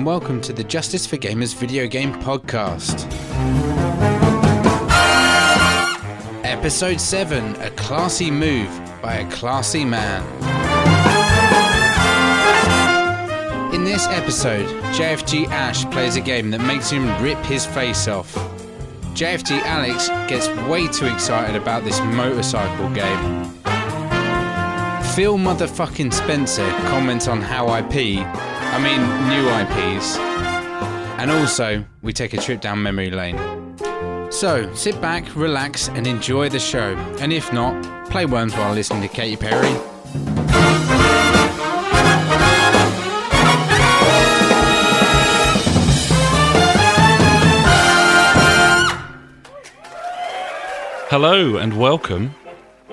and welcome to the Justice for Gamers video game podcast. Episode 7 A Classy Move by a Classy Man. In this episode, JFG Ash plays a game that makes him rip his face off. JFG Alex gets way too excited about this motorcycle game. Phil motherfucking Spencer comments on how IP, I mean new IPs. And also, we take a trip down memory lane. So, sit back, relax, and enjoy the show. And if not, play Worms while listening to Katy Perry. Hello and welcome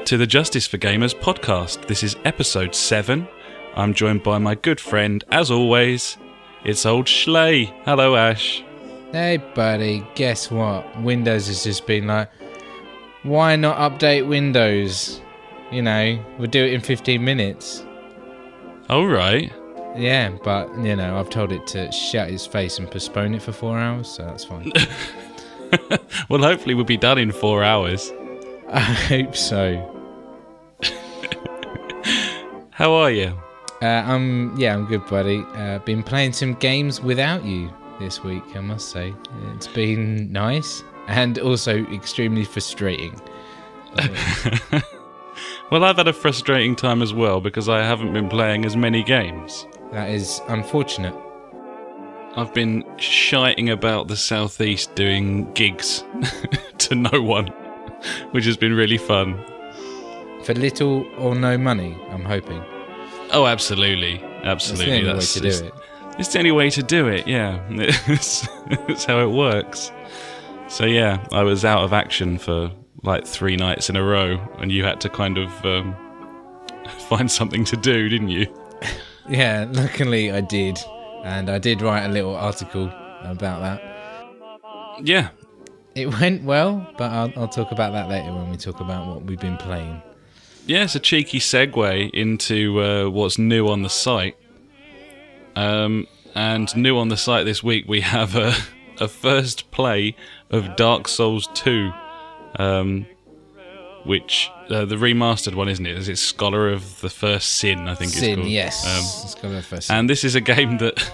to the Justice for Gamers podcast. This is episode 7. I'm joined by my good friend, as always, it's old Schley. Hello, Ash. Hey, buddy, guess what? Windows has just been like, why not update Windows? You know, we'll do it in 15 minutes. All right. Yeah, but, you know, I've told it to shut its face and postpone it for four hours, so that's fine. Well, hopefully, we'll be done in four hours. I hope so. How are you? Uh, I'm, yeah, I'm good, buddy. Uh, been playing some games without you this week, I must say. It's been nice and also extremely frustrating. Well, I've had a frustrating time as well because I haven't been playing as many games. That is unfortunate. I've been shiting about the southeast doing gigs to no one, which has been really fun. For little or no money, I'm hoping. Oh, absolutely, absolutely. That's the only way to do it. It's the only way to do it, yeah. It's, it's how it works. So, yeah, I was out of action for like three nights in a row, and you had to kind of um, find something to do, didn't you? Yeah, luckily I did. And I did write a little article about that. Yeah. It went well, but I'll, I'll talk about that later when we talk about what we've been playing. Yeah, it's a cheeky segue into uh, what's new on the site. Um, and new on the site this week, we have a, a first play of Dark Souls 2. Um, which uh, the remastered one, isn't it? Is it Scholar of the First Sin? I think it's Sin, called. yes. Um, it's got a first. and this is a game that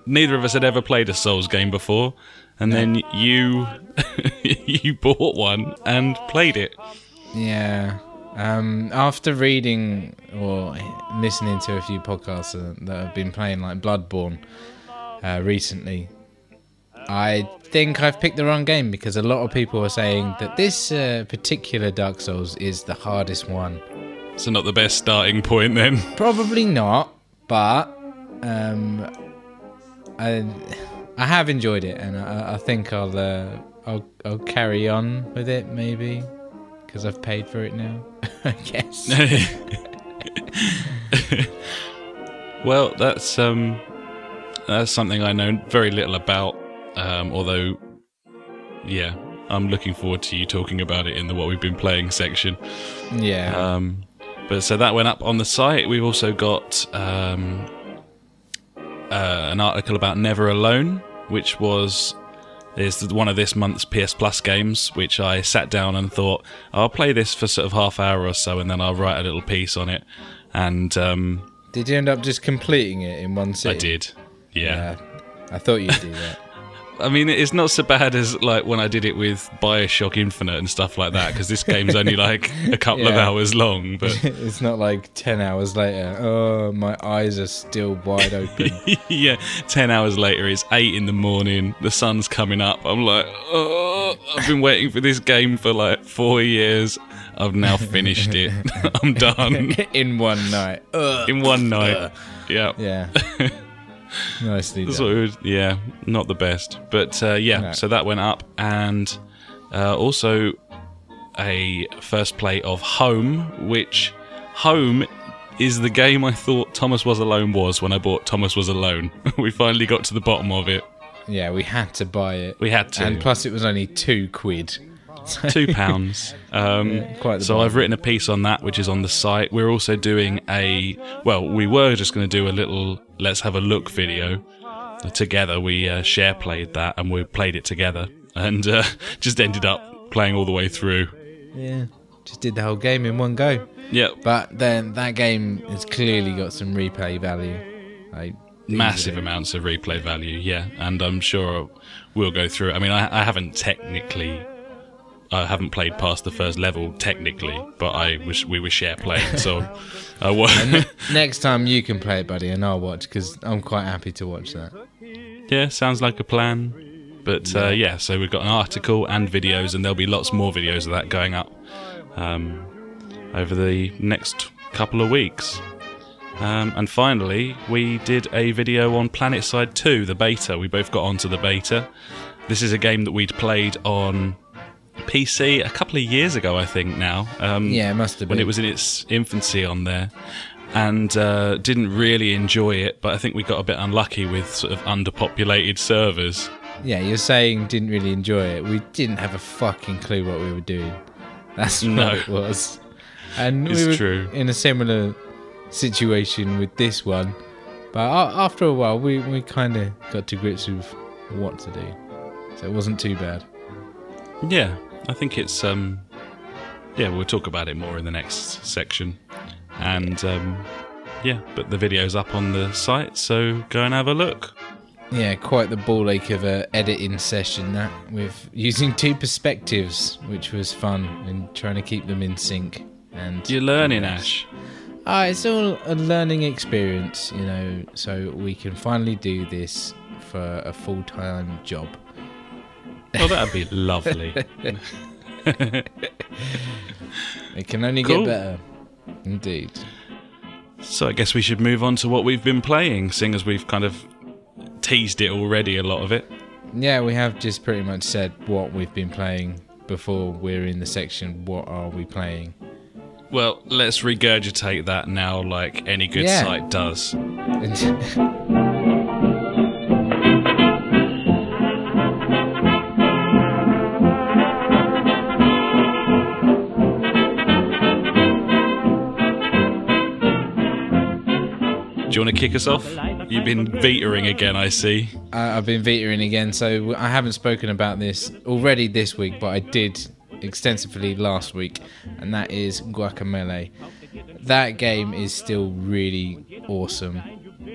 neither of us had ever played a Souls game before, and then you you bought one and played it. Yeah. Um, after reading or listening to a few podcasts that have been playing like Bloodborne uh, recently, I think I've picked the wrong game because a lot of people are saying that this uh, particular Dark Souls is the hardest one. So not the best starting point then. Probably not, but um, I I have enjoyed it, and I, I think I'll uh, I'll I'll carry on with it maybe because I've paid for it now. I guess. well, that's um, that's something I know very little about. Um, although, yeah, I'm looking forward to you talking about it in the what we've been playing section. yeah. Um, but so that went up on the site. We've also got um, uh, an article about Never Alone, which was is one of this month's PS Plus games, which I sat down and thought I'll play this for sort of half hour or so, and then I'll write a little piece on it. And um, Did you end up just completing it in one sitting? I did, yeah. Yeah. I thought you'd do that. I mean, it's not so bad as like when I did it with Bioshock Infinite and stuff like that, because this game's only like a couple of hours long. But it's not like 10 hours later. Oh, my eyes are still wide open. yeah, 10 hours later, it's 8 in the morning, the sun's coming up. I'm like, oh, I've been waiting for this game for like four years. I've now finished it. I'm done in one night. In one night. Yeah. Yeah. Nicely done. was, yeah, not the best. But uh, yeah, No. so that went up. And uh, also a first play of Home, which Home is the game I thought Thomas Was Alone was when I bought Thomas Was Alone. we finally got to the bottom of it. Yeah, we had to buy it. We had to. And plus, it was only two quid. two pounds. Um, Yeah, so. I've written a piece on that, which is on the site. We're also doing a well, we were just going to do a little let's have a look video, together. We uh, share played that, and we played it together, and uh, just ended up playing all the way through. Yeah, just did the whole game in one go. Yeah, But then that game has clearly got some replay value. Like massive amounts of replay value. Yeah, and I'm sure we'll go through. it. I mean, I, I haven't technically. I haven't played past the first level technically, but I wish we were share playing, so I wa- Next time you can play it, buddy, and I'll watch because I'm quite happy to watch that. Yeah, sounds like a plan. But uh, yeah, so we've got an article and videos, and there'll be lots more videos of that going up um, over the next couple of weeks. Um, and finally, we did a video on PlanetSide 2, the beta. We both got onto the beta. This is a game that we'd played on PC a couple of years ago, I think. Now, um, Yeah, it must have been. when it was in its infancy on there and uh, didn't really enjoy it but i think we got a bit unlucky with sort of underpopulated servers Yeah, you're saying didn't really enjoy it. We didn't have a fucking clue what we were doing. That's what No. it was. And It's we were true. in a similar situation with this one. But after a while, we, we kind of got to grips with what to do. So it wasn't too bad. Yeah i think it's um yeah we'll talk about it more in the next section and um yeah but the video's up on the site so go and have a look Yeah, quite the ball ache of a editing session that with using two perspectives, which was fun and trying to keep them in sync. And you're learning ash Ah, it's all a learning experience, you know, so we can finally do this for a full time job. Oh that'd be lovely It can only Cool. get better. Indeed. so i guess we should move on to what we've been playing seeing as we've kind of teased it already a lot of it Yeah, we have just pretty much said what we've been playing before we're in the section what are we playing. Well, let's regurgitate that now, like any good Yeah. site does. Do you want to kick us off? You've been Vitaing again, I see. I- I've been Vitaing again, so I haven't spoken about this already this week, but I did extensively last week, and that is Guacamelee. That game is still really awesome.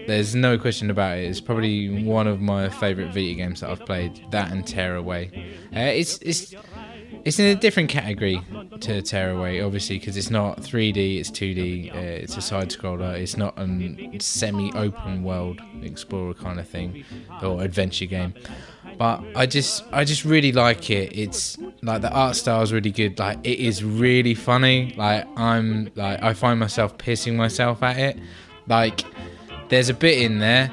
There's no question about it. It's probably one of my favourite Vita games that I've played. That and Tearaway. Uh, it's it's it's in a different category to Tearaway, obviously, because it's not 3D, it's 2D, uh, it's a side scroller, it's not a semi open world explorer kind of thing or adventure game. But I just I just really like it. It's like the art style is really good. Like it is really funny. Like I'm like I find myself pissing myself at it. Like there's a bit in there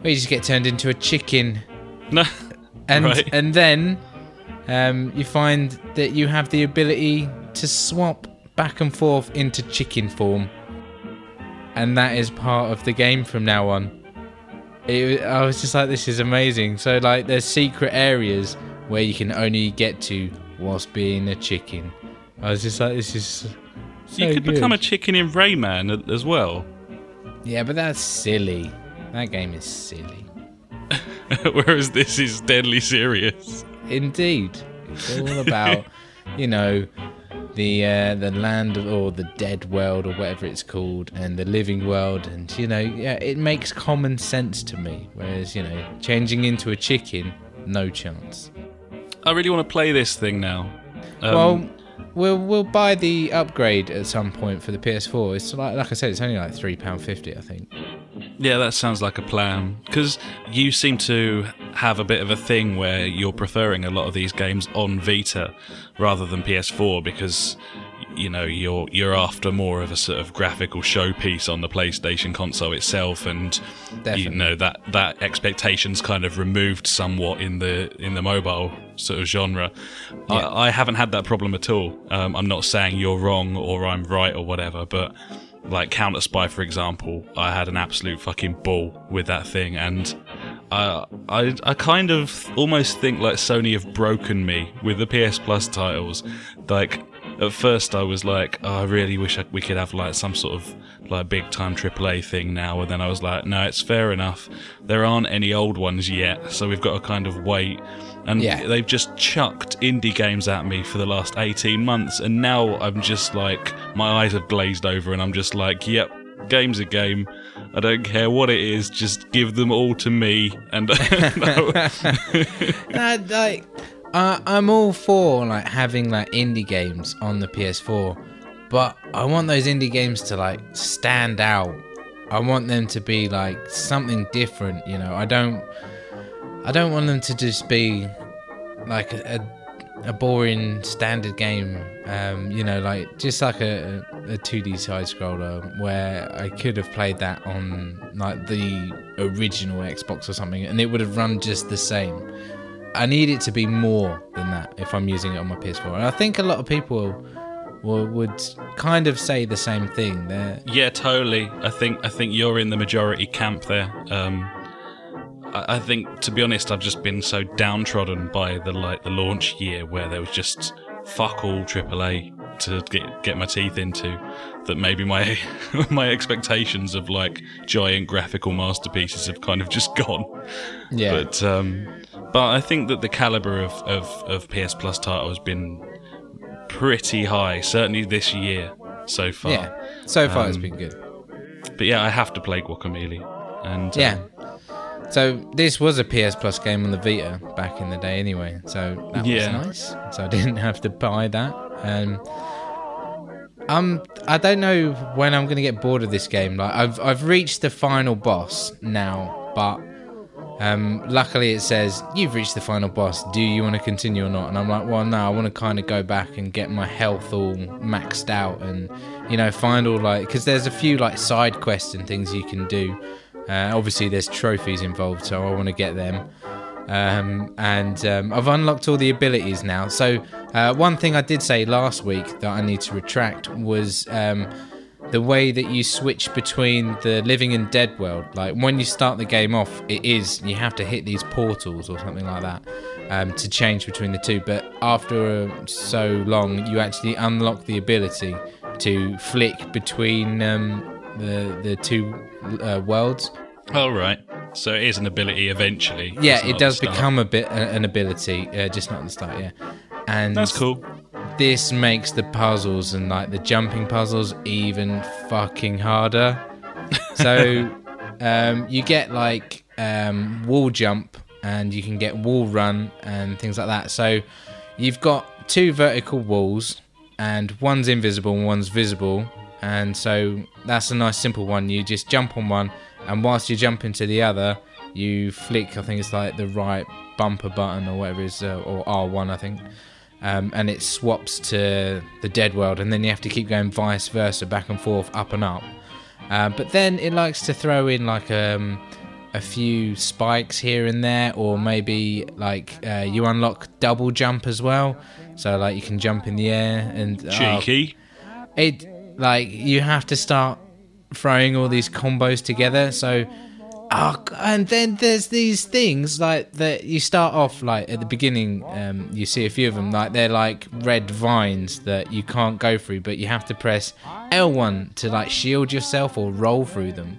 where you just get turned into a chicken No. and Right. and then um, you find that you have the ability to swap back and forth into chicken form, and that is part of the game from now on. It, I was just like, this is amazing. So like, there's secret areas where you can only get to whilst being a chicken. I was just like, this is. So you could good. become a chicken in Rayman as well. Yeah, but that's silly. That game is silly. Whereas this is deadly serious. Indeed, it's all about you know the uh, the land of, or the dead world or whatever it's called, and the living world, and you know yeah, it makes common sense to me. Whereas you know changing into a chicken, no chance. I really want to play this thing now. Um, well, we'll we'll buy the upgrade at some point for the PS4. It's like like I said, it's only like three pound fifty, I think. Yeah, that sounds like a plan. Because you seem to have a bit of a thing where you're preferring a lot of these games on Vita rather than PS4 because you know you're you're after more of a sort of graphical showpiece on the PlayStation console itself, and you know that that expectations kind of removed somewhat in the in the mobile sort of genre. I, I haven't had that problem at all. Um, I'm not saying you're wrong or I'm right or whatever, but like Counter Spy, for example, I had an absolute fucking ball with that thing, and uh, I I kind of almost think like Sony have broken me with the PS Plus titles. Like at first I was like, oh, I really wish I, we could have like some sort of like big time AAA thing now. And then I was like, no, it's fair enough. There aren't any old ones yet, so we've got to kind of wait. And Yeah. they've just chucked indie games at me for the last 18 months. And now I'm just like, my eyes have glazed over and I'm just like, yep, game's a game. I don't care what it is, just give them all to me. And Uh, like, uh, I'm all for like having like indie games on the PS4, but I want those indie games to like stand out. I want them to be like something different. You know, I don't, I don't want them to just be like a, a, boring standard game. Um, you know, like just like a, a 2D side scroller where I could have played that on like the original Xbox or something, and it would have run just the same. I need it to be more than that if I'm using it on my PS4. And I think a lot of people will, would kind of say the same thing. They're, Yeah, totally. I think I think you're in the majority camp there. Um, I, I think, to be honest, I've just been so downtrodden by the like the launch year where there was just fuck all AAA to get get my teeth into. That maybe my my expectations of like giant graphical masterpieces have kind of just gone. yeah. But um, but I think that the caliber of, of, of PS Plus title has been pretty high, certainly this year so far. yeah. So far, it's been good. But yeah, I have to play Guacamelee. And Yeah. So this was a PS Plus game on the Vita back in the day, anyway. So that Yeah. was nice. So I didn't have to buy that. Um, um, I don't know when I'm gonna get bored of this game. Like I've I've reached the final boss now, but um, luckily it says you've reached the final boss. Do you want to continue or not? And I'm like, well, no, I want to kind of go back and get my health all maxed out, and you know, find all like because there's a few like side quests and things you can do. Uh, obviously, there's trophies involved, so I want to get them. Um, and um, I've unlocked all the abilities now. So uh, one thing I did say last week that I need to retract was um, the way that you switch between the living and dead world. Like when you start the game off, it is you have to hit these portals or something like that um, to change between the two. But after uh, so long, you actually unlock the ability to flick between um, the the two uh, worlds. all right. So it is an ability eventually. Yeah, it does become a bit an ability, uh, just not at the start. Yeah, and That's cool. this makes the puzzles and like the jumping puzzles even fucking harder. So um, you get like um, wall jump and you can get wall run and things like that. So you've got two vertical walls and one's invisible and one's visible. And so that's a nice simple one. You just jump on one and whilst you jump into the other, you flick, I think it's like the right bumper button or whatever it is, uh, or R1, I think um, and it swaps to the dead world, and then you have to keep going vice versa, back and forth, up and up. Uh, but then it likes to throw in like um, a few spikes here and there, or maybe like uh, you unlock double jump as well. So like you can jump in the air and uh, Cheeky. it like you have to start throwing all these combos together. So oh, and then there's these things like that you start off like at the beginning um, you see a few of them like they're like red vines that you can't go through but you have to press l1 to like shield yourself or roll through them.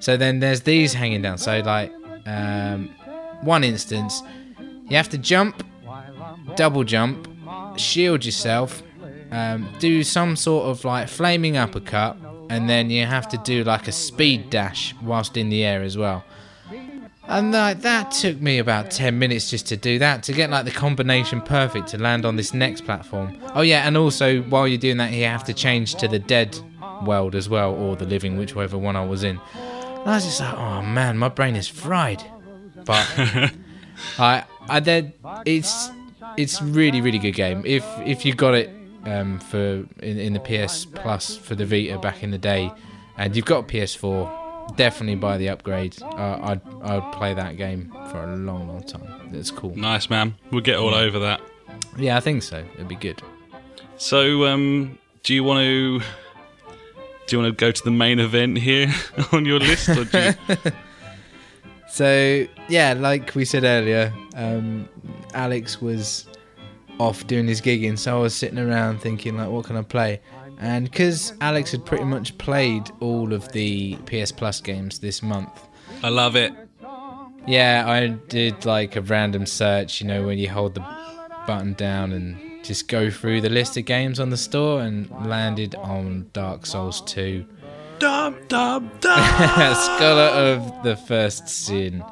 So then there's these hanging down. So like um, one instance you have to jump double jump shield yourself um, do some sort of like flaming uppercut, and then you have to do like a speed dash whilst in the air as well. And like that took me about 10 minutes just to do that, to get like the combination perfect to land on this next platform. Oh, yeah, and also while you're doing that, you have to change to the dead world as well, or the living, whichever one I was in. And I was just like, oh man, my brain is fried. But I, I then it's it's really really good game. If if you got it um, for in, in the PS Plus for the Vita back in the day, and you've got PS4, definitely buy the upgrade. Uh, I'd I'd play that game for a long long time. It's cool. Nice, man. We'll get all over that. Yeah, I think so. It'd be good. So, um, do you want to do you want to go to the main event here on your list, or do you, So yeah, like we said earlier, um, Alex was off doing his gigging, so I was sitting around thinking like, what can I play? And because Alex had pretty much played all of the PS Plus games this month, I love it. yeah, I did like a random search, you know, when you hold the button down and just go through the list of games on the store and landed on Dark Souls 2. Dum dum dum. Scholar of the First Sin.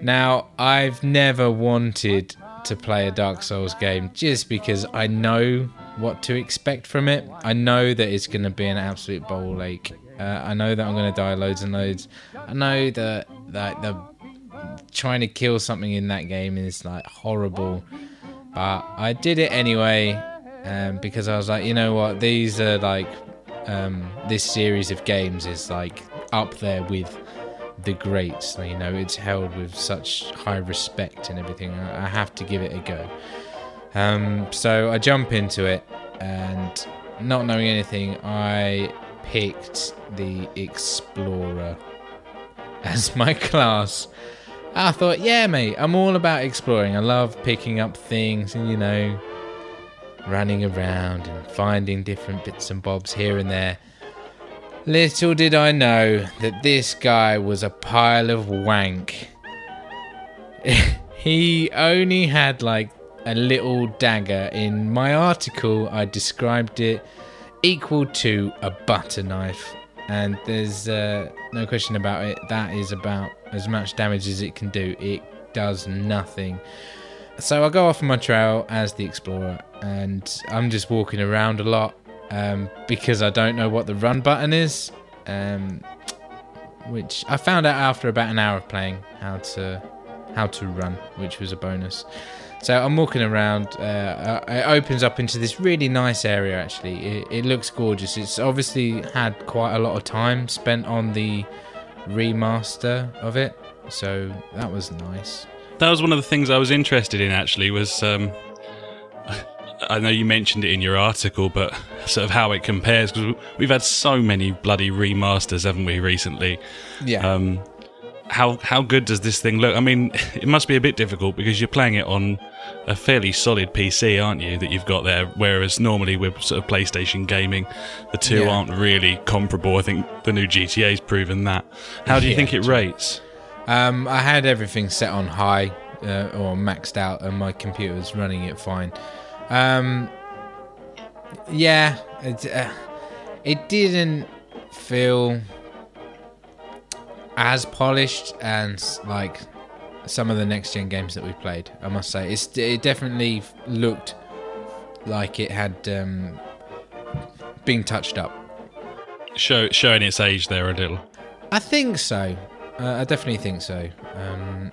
Now, I've never wanted to play a Dark Souls game just because I know what to expect from it. I know that it's going to be an absolute bowl ache. Uh, I know that I'm going to die loads and loads. I know that that the trying to kill something in that game is like horrible. But I did it anyway um, because I was like, you know what, these are like um, this series of games is like up there with the greats. You know, it's held with such high respect and everything. I have to give it a go. Um, so I jump into it, and not knowing anything, I picked the Explorer as my class. I thought, yeah, mate, I'm all about exploring. I love picking up things and, you know, running around and finding different bits and bobs here and there. Little did I know that this guy was a pile of wank. he only had like a little dagger. In my article, I described it equal to a butter knife. And there's uh, no question about it. That is about as much damage as it can do. It does nothing. So I go off on my trail as the explorer, and I'm just walking around a lot um, because I don't know what the run button is. Um, which I found out after about an hour of playing how to how to run, which was a bonus. So I'm walking around. Uh, it opens up into this really nice area. Actually, it, it looks gorgeous. It's obviously had quite a lot of time spent on the remaster of it, so that was nice. That was one of the things I was interested in. Actually, was um, I know you mentioned it in your article, but sort of how it compares because we've had so many bloody remasters, haven't we, recently? Yeah. Um, how how good does this thing look? I mean, it must be a bit difficult because you're playing it on a fairly solid PC, aren't you? That you've got there. Whereas normally with sort of PlayStation gaming, the two Yeah. aren't really comparable. I think the new GTA's proven that. How do you Yeah, think it rates? Um, I had everything set on high uh, or maxed out, and my computer was running it fine. Um, yeah, it, uh, it didn't feel as polished and like some of the next gen games that we played. I must say, it's it definitely looked like it had um, been touched up. Show showing its age there a little. I think so. Uh, I definitely think so. Um,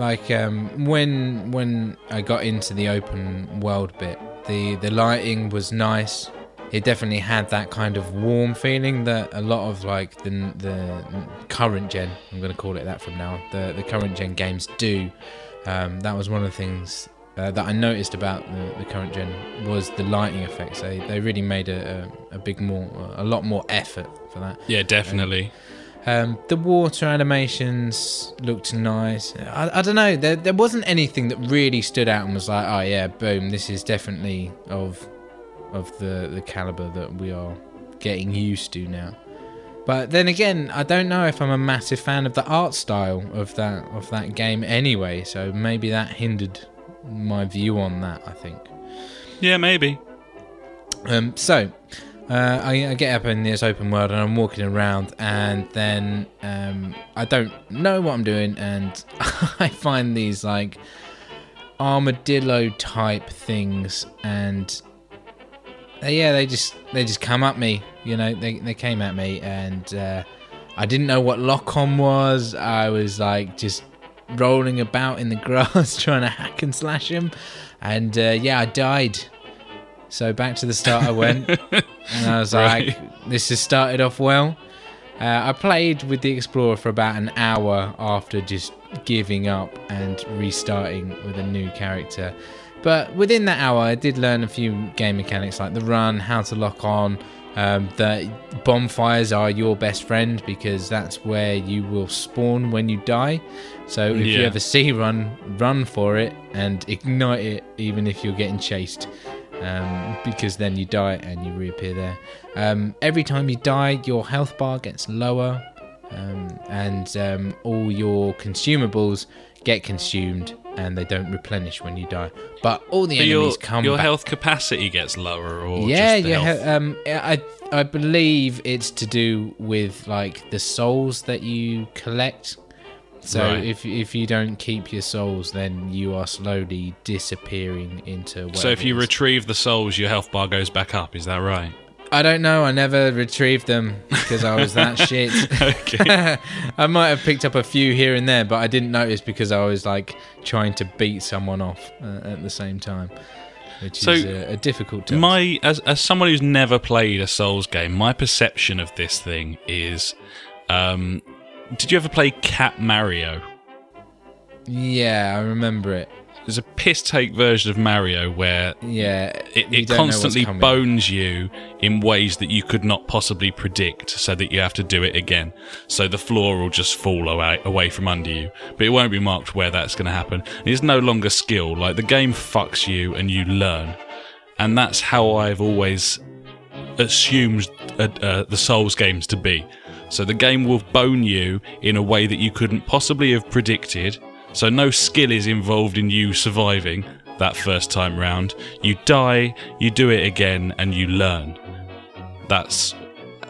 like um, when when I got into the open world bit, the the lighting was nice. It definitely had that kind of warm feeling that a lot of like the the current gen. I'm going to call it that from now. The the current gen games do. Um, that was one of the things uh, that I noticed about the, the current gen was the lighting effects. They they really made a, a, a big more a lot more effort for that. Yeah, definitely. Um, the water animations looked nice. I, I don't know. There, there wasn't anything that really stood out and was like, oh yeah, boom, this is definitely of of the the caliber that we are getting used to now. But then again, I don't know if I'm a massive fan of the art style of that of that game anyway. So maybe that hindered my view on that. I think. Yeah, maybe. Um, so, uh, I, I get up in this open world and I'm walking around, and then um, I don't know what I'm doing, and I find these like armadillo type things, and they, yeah, they just they just come at me. You know, they they came at me, and uh, I didn't know what lock on was. I was like just rolling about in the grass trying to hack and slash him, and uh, yeah, I died. So back to the start I went, and I was Right. like, "This has started off well." Uh, I played with the Explorer for about an hour after just giving up and restarting with a new character, but within that hour, I did learn a few game mechanics like the run, how to lock on. Um, the bonfires are your best friend because that's where you will spawn when you die. So if you Yeah. ever see run, run for it and ignite it, even if you're getting chased, um, because then you die and you reappear there. Um, every time you die, your health bar gets lower, um, and um, all your consumables get consumed and they don't replenish when you die. But all the your enemies come your back. health capacity gets lower, or yeah, yeah. Um, I I believe it's to do with like the souls that you collect. So Right. if if you don't keep your souls, then you are slowly disappearing into. So if you retrieve the souls, your health bar goes back up. Is that right? I don't know. I never retrieved them because I was that shit. I might have picked up a few here and there, but I didn't notice because I was like trying to beat someone off uh, at the same time, which So, is a, a difficult task. My as as someone who's never played a Souls game, my perception of this thing is, um, did you ever play Cat Mario? yeah, I remember it. There's a piss take version of Mario where Yeah, it, it don't know what's constantly bones you in ways that you could not possibly predict, so that you have to do it again. So the floor will just fall away, away from under you, but it won't be marked where that's going to happen. It's no longer skill. Like the game fucks you and you learn, and that's how I've always assumed uh, uh, the Souls games to be. So the game will bone you in a way that you couldn't possibly have predicted. So no skill is involved in you surviving that first time round. You die, you do it again, and you learn. That's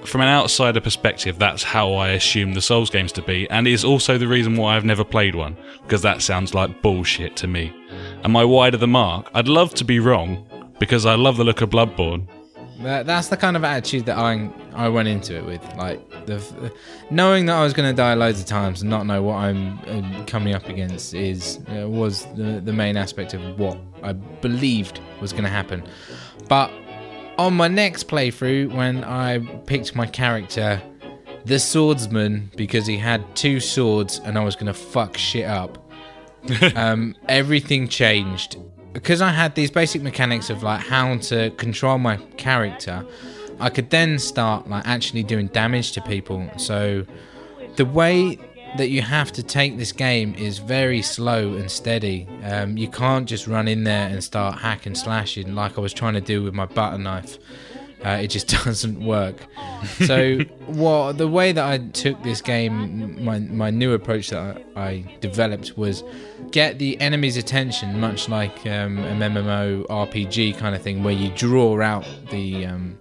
from an outsider perspective, that's how I assume the Souls games to be, and is also the reason why I've never played one, because that sounds like bullshit to me. Am I wide of the mark? I'd love to be wrong, because I love the look of Bloodborne. That, that's the kind of attitude that I I went into it with, like the knowing that I was going to die loads of times and not know what I'm uh, coming up against is uh, was the the main aspect of what I believed was going to happen. But on my next playthrough, when I picked my character, the swordsman, because he had two swords and I was going to fuck shit up, um, everything changed because I had these basic mechanics of like how to control my character. I could then start like actually doing damage to people. So the way that you have to take this game is very slow and steady. Um, you can't just run in there and start hacking slashing like I was trying to do with my butter knife. Uh, it just doesn't work. So, what the way that I took this game, my my new approach that I, I developed was get the enemy's attention, much like um, an MMO RPG kind of thing, where you draw out the um,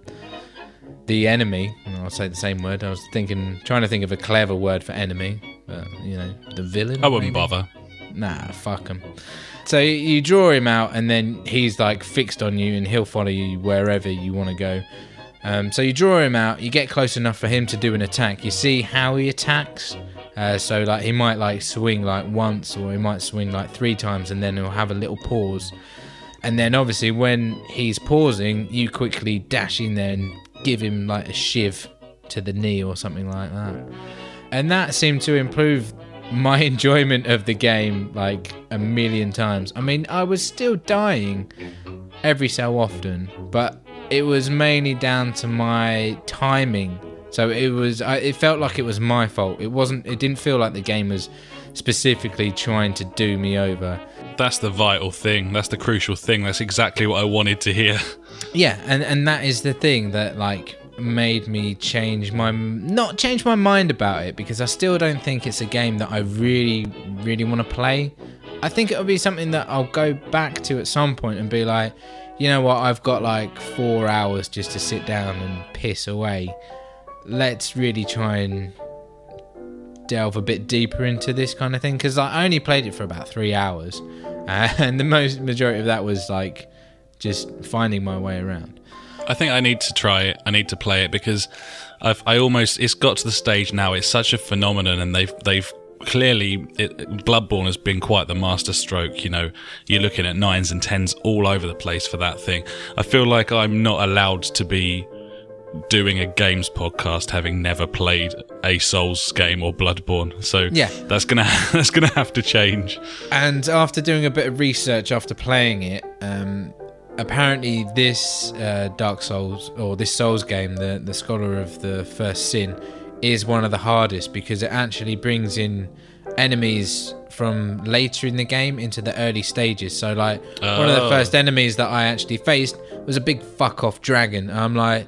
the enemy. I'll say the same word. I was thinking, trying to think of a clever word for enemy, but you know, the villain. I wouldn't maybe? bother. Nah, fuck him. So you draw him out, and then he's like fixed on you, and he'll follow you wherever you want to go. Um, so you draw him out. You get close enough for him to do an attack. You see how he attacks. Uh, so like he might like swing like once, or he might swing like three times, and then he'll have a little pause. And then obviously when he's pausing, you quickly dash in there and give him like a shiv to the knee or something like that. And that seemed to improve my enjoyment of the game like a million times. I mean, I was still dying every so often, but it was mainly down to my timing. So it was I, it felt like it was my fault. It wasn't it didn't feel like the game was specifically trying to do me over. That's the vital thing. That's the crucial thing. That's exactly what I wanted to hear. Yeah, and and that is the thing that like made me change my not change my mind about it because I still don't think it's a game that I really really want to play. I think it'll be something that I'll go back to at some point and be like, you know what, I've got like 4 hours just to sit down and piss away. Let's really try and delve a bit deeper into this kind of thing because I only played it for about 3 hours. and the most majority of that was like just finding my way around. I think I need to try it. I need to play it because I've I almost it's got to the stage now. It's such a phenomenon, and they've they've clearly it, Bloodborne has been quite the master stroke. You know, you're looking at nines and tens all over the place for that thing. I feel like I'm not allowed to be doing a games podcast having never played a Souls game or Bloodborne. So Yeah. that's gonna that's gonna have to change. And after doing a bit of research after playing it, um, apparently this uh, Dark Souls or this Souls game, the the Scholar of the First Sin, is one of the hardest because it actually brings in enemies from later in the game into the early stages. So like one of the Oh. first enemies that I actually faced was a big fuck off dragon. I'm like,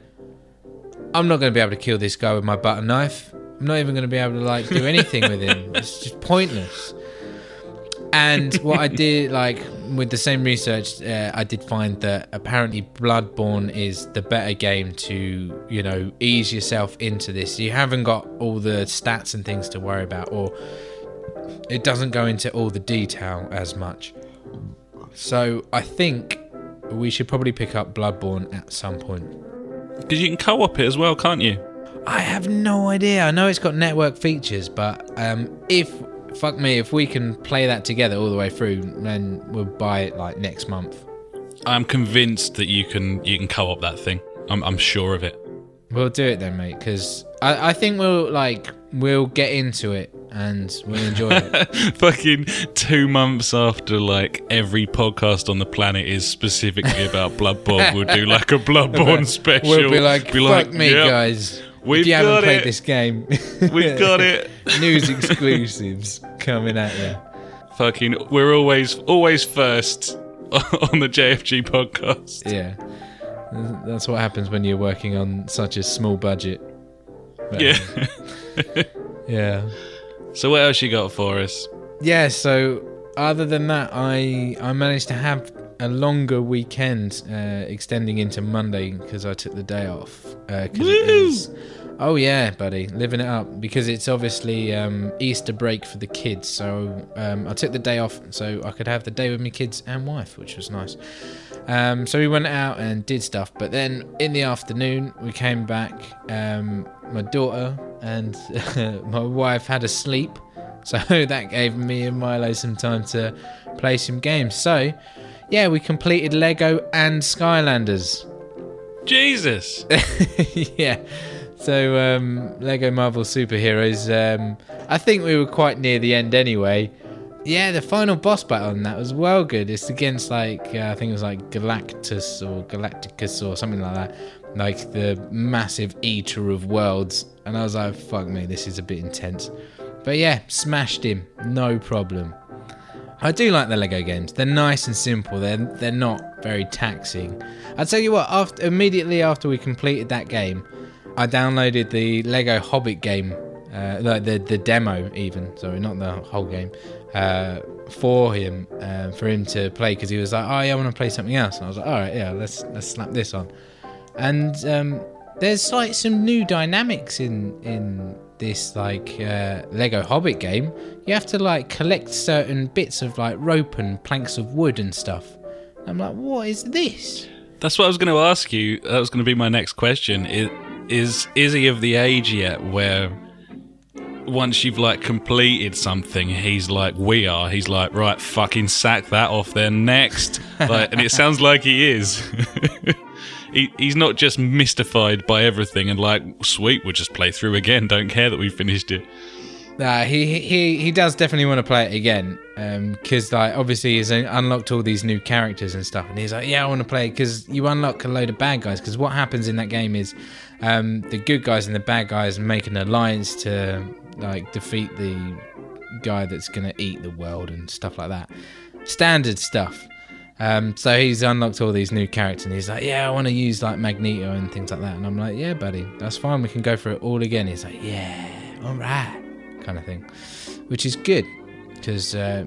I'm not going to be able to kill this guy with my butter knife. I'm not even going to be able to like do anything with him. It's just pointless. And what I did, like with the same research, uh, I did find that apparently Bloodborne is the better game to, you know, ease yourself into this. You haven't got all the stats and things to worry about, or it doesn't go into all the detail as much. So I think we should probably pick up Bloodborne at some point. Because you can co-op it as well, can't you? I have no idea. I know it's got network features, but um, if fuck me, if we can play that together all the way through, then we'll buy it like next month. I'm convinced that you can you can co-op that thing. I'm, I'm sure of it. We'll do it then, mate. Because I, I think we'll like we'll get into it and we'll enjoy it. Fucking two months after like every podcast on the planet is specifically about Bloodborne, we'll do like a Bloodborne special. We'll be like, fuck like, me, "Yep, guys. We've if you haven't got played it. this game, We've got it. News exclusives coming at you. Fucking, we're always always first on the JFG podcast. Yeah. That's what happens when you're working on such a small budget. But, Yeah. Yeah. so what else you got for us? Yeah, so other than that, I I managed to have a longer weekend uh, extending into Monday because I took the day off. Uh 'cause it Woo! is, oh yeah, buddy, living it up because it's obviously um, Easter break for the kids. So um, I took the day off so I could have the day with my kids and wife, which was nice. Um, so we went out and did stuff, but then in the afternoon we came back. Um, my daughter and my wife had a sleep, so that gave me and Milo some time to play some games. So yeah, we completed Lego and Skylanders. Jesus. yeah. So um, Lego Marvel Superheroes. Um, I think we were quite near the end anyway. Yeah, the final boss battle on that was well good. It's against like uh, I think it was like Galactus or Galacticus or something like that, like the massive eater of worlds. And I was like, fuck me, this is a bit intense. But yeah, smashed him, no problem. I do like the Lego games. They're nice and simple. They're they're not very taxing. I'll tell you what. After immediately after we completed that game, I downloaded the Lego Hobbit game, uh, the, the the demo even. Sorry, not the whole game. Uh, for him, uh, for him to play because he was like, "Oh yeah, I want to play something else." And I was like, "All right, yeah, let's let's slap this on." And um, there's like some new dynamics in in this like uh, Lego Hobbit game. You have to like collect certain bits of like rope and planks of wood and stuff. I'm like, what is this? That's what I was going to ask you. That was going to be my next question. Is is is he of the age yet where once you've like completed something, he's like we are. He's like right, fucking sack that off there next. Like, and it sounds like he is. he, he's not just mystified by everything and like sweet, we'll just play through again. Don't care that we finished it. Nah, he he he does definitely want to play it again, because like obviously he's unlocked all these new characters and stuff, and he's like, yeah, I want to play because you unlock a load of bad guys. Because what happens in that game is, um, the good guys and the bad guys make an alliance to like defeat the guy that's gonna eat the world and stuff like that. Standard stuff. Um, so he's unlocked all these new characters, and he's like, "Yeah, I want to use like Magneto and things like that." And I'm like, "Yeah, buddy, that's fine. We can go for it all again." He's like, "Yeah, all right." Kind of thing, which is good because uh,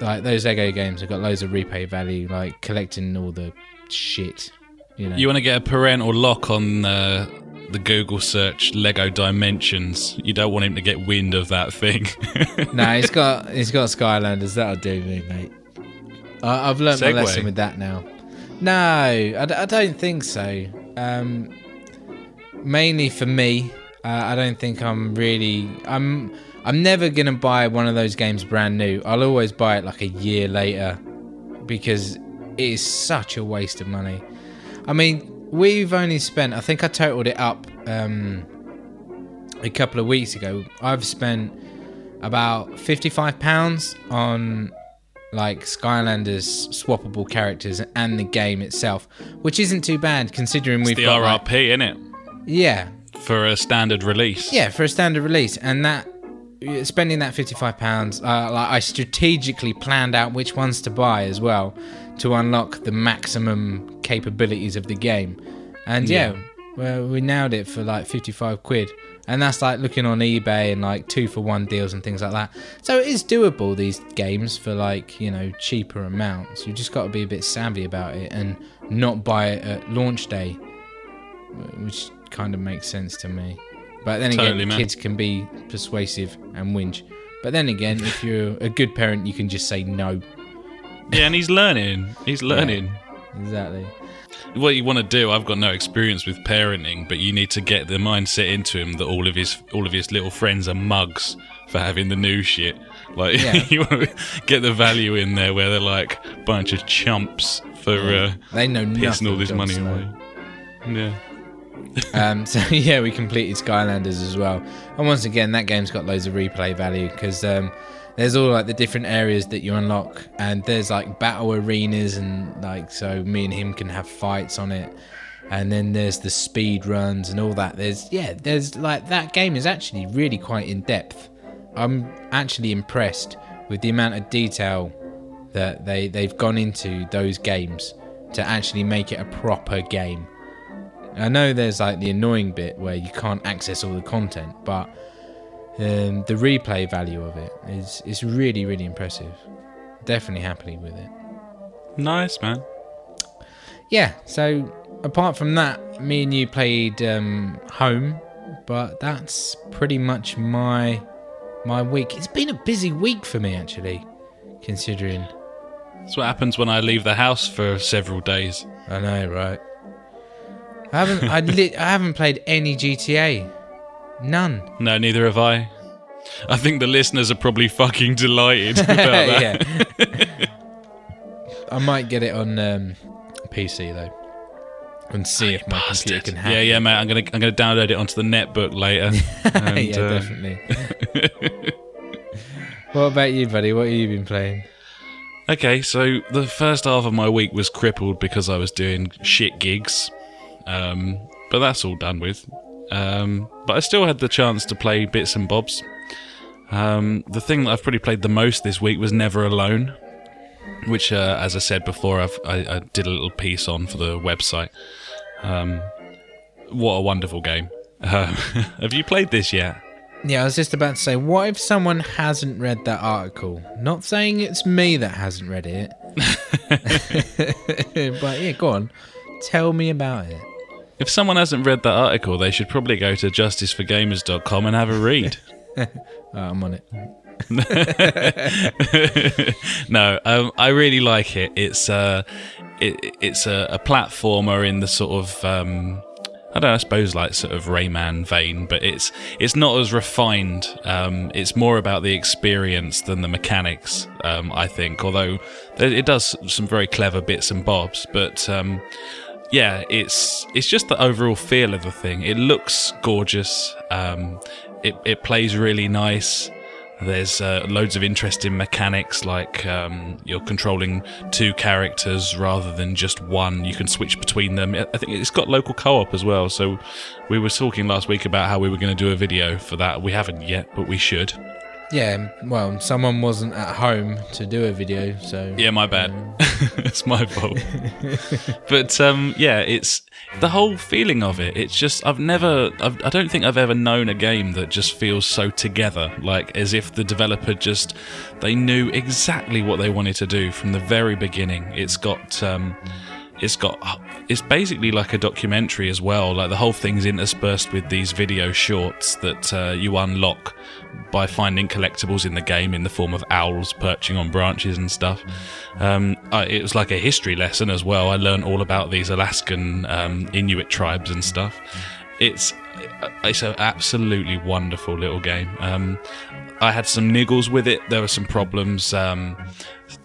like those Lego games have got loads of replay value, like collecting all the shit. You know, You want to get a parental lock on uh, the Google search Lego Dimensions. You don't want him to get wind of that thing. no, he's got he's got Skylanders. That'll do me, mate. I, I've learned my lesson with that now. No, I, d- I don't think so. Um, mainly for me, uh, I don't think I'm really. I'm. I'm never gonna buy one of those games brand new. I'll always buy it like a year later because it is such a waste of money. I mean, we've only spent. I think I totaled it up um, a couple of weeks ago. I've spent about fifty-five pounds on like Skylanders swappable characters and the game itself, which isn't too bad considering we've the got like- RRP, innit? yeah, For a standard release. yeah, for a standard release, and that spending that fifty-five pounds, uh, like I strategically planned out which ones to buy as well to unlock the maximum capabilities of the game, and yeah, well, we nailed it for like fifty-five quid, and that's like looking on eBay and like two for one deals and things like that. So it is doable these games for like you know cheaper amounts. You just got to be a bit savvy about it and not buy it at launch day, which kind of makes sense to me. But then again, man. kids can be persuasive and whinge. But then again, if you're a good parent, you can just say no. Yeah, and he's learning. He's learning. Exactly. What you want to do, I've got no experience with parenting, but you need to get the mindset into him that all of his all of his little friends are mugs for having the new shit. Like Yeah. you want to get the value in there where they're like a bunch of chumps for uh, They know pissing nothing. all this money away. Yeah. Um, so yeah, we completed Skylanders as well, and once again, that game's got loads of replay value because um, there's all like the different areas that you unlock, and there's like battle arenas, and like so me and him can have fights on it, and then there's the speed runs and all that. There's yeah, there's like that game is actually really quite in depth. I'm actually impressed with the amount of detail that they they've gone into those games to actually make it a proper game. I know there's like the annoying bit where you can't access all the content, but um, the replay value of it is is really really impressive. Definitely happy with it. Nice, man. Yeah. So apart from that, me and you played um, home, but that's pretty much my my week. It's been a busy week for me actually, considering. That's what happens when I leave the house for several days. I know, right? I haven't I, li- I haven't played any GTA. None. No, neither have I. I think the listeners are probably fucking delighted about that. yeah. I might get it on um, PC though, and see if my computer can handle. Yeah, yeah, mate. I'm gonna I'm gonna download it onto the netbook later. and, yeah, uh, definitely. what about you, buddy? What have you been playing? Okay, so the first half of my week was crippled because I was doing shit gigs, um, but that's all done with. Um, but I still had the chance to play bits and bobs. Um, the thing that I've probably played the most this week was Never Alone, which, uh, as I said before, I've, I, I did a little piece on for the website. Um, what a wonderful game! Um, have you played this yet? Yeah, I was just about to say, what if someone hasn't read that article? Not saying it's me that hasn't read it, but yeah, go on, tell me about it. If someone hasn't read that article, they should probably go to justiceforgamers.com and have a read. Oh, I'm on it. no, um, I really like it. It's uh, it, it's a, a platformer in the sort of um, I don't know, I suppose like sort of Rayman vein, but it's it's not as refined. Um, it's more about the experience than the mechanics. Um, I think, although it it does some very clever bits and bobs, but. Um, yeah, it's it's just the overall feel of the thing. It looks gorgeous. Um, it it plays really nice. There's uh, loads of interesting mechanics, like um, you're controlling two characters rather than just one. You can switch between them. I think it's got local co-op as well. So we were talking last week about how we were going to do a video for that. We haven't yet, but we should. Yeah, well, someone wasn't at home to do a video, so Yeah, my bad. it's my fault. but um, yeah, it's the whole feeling of it. It's just I've never, I've, I don't think I've ever known a game that just feels so together, like as if the developer just they knew exactly what they wanted to do from the very beginning. It's got. Um, it's got it's basically like a documentary as well like the whole thing's interspersed with these video shorts that uh, you unlock by finding collectibles in the game in the form of owls perching on branches and stuff. Um, I, it was like a history lesson as well. I learned all about these alaskan um, inuit tribes and stuff. It's it's an absolutely wonderful little game. Um, i had some niggles with it. There were some problems um,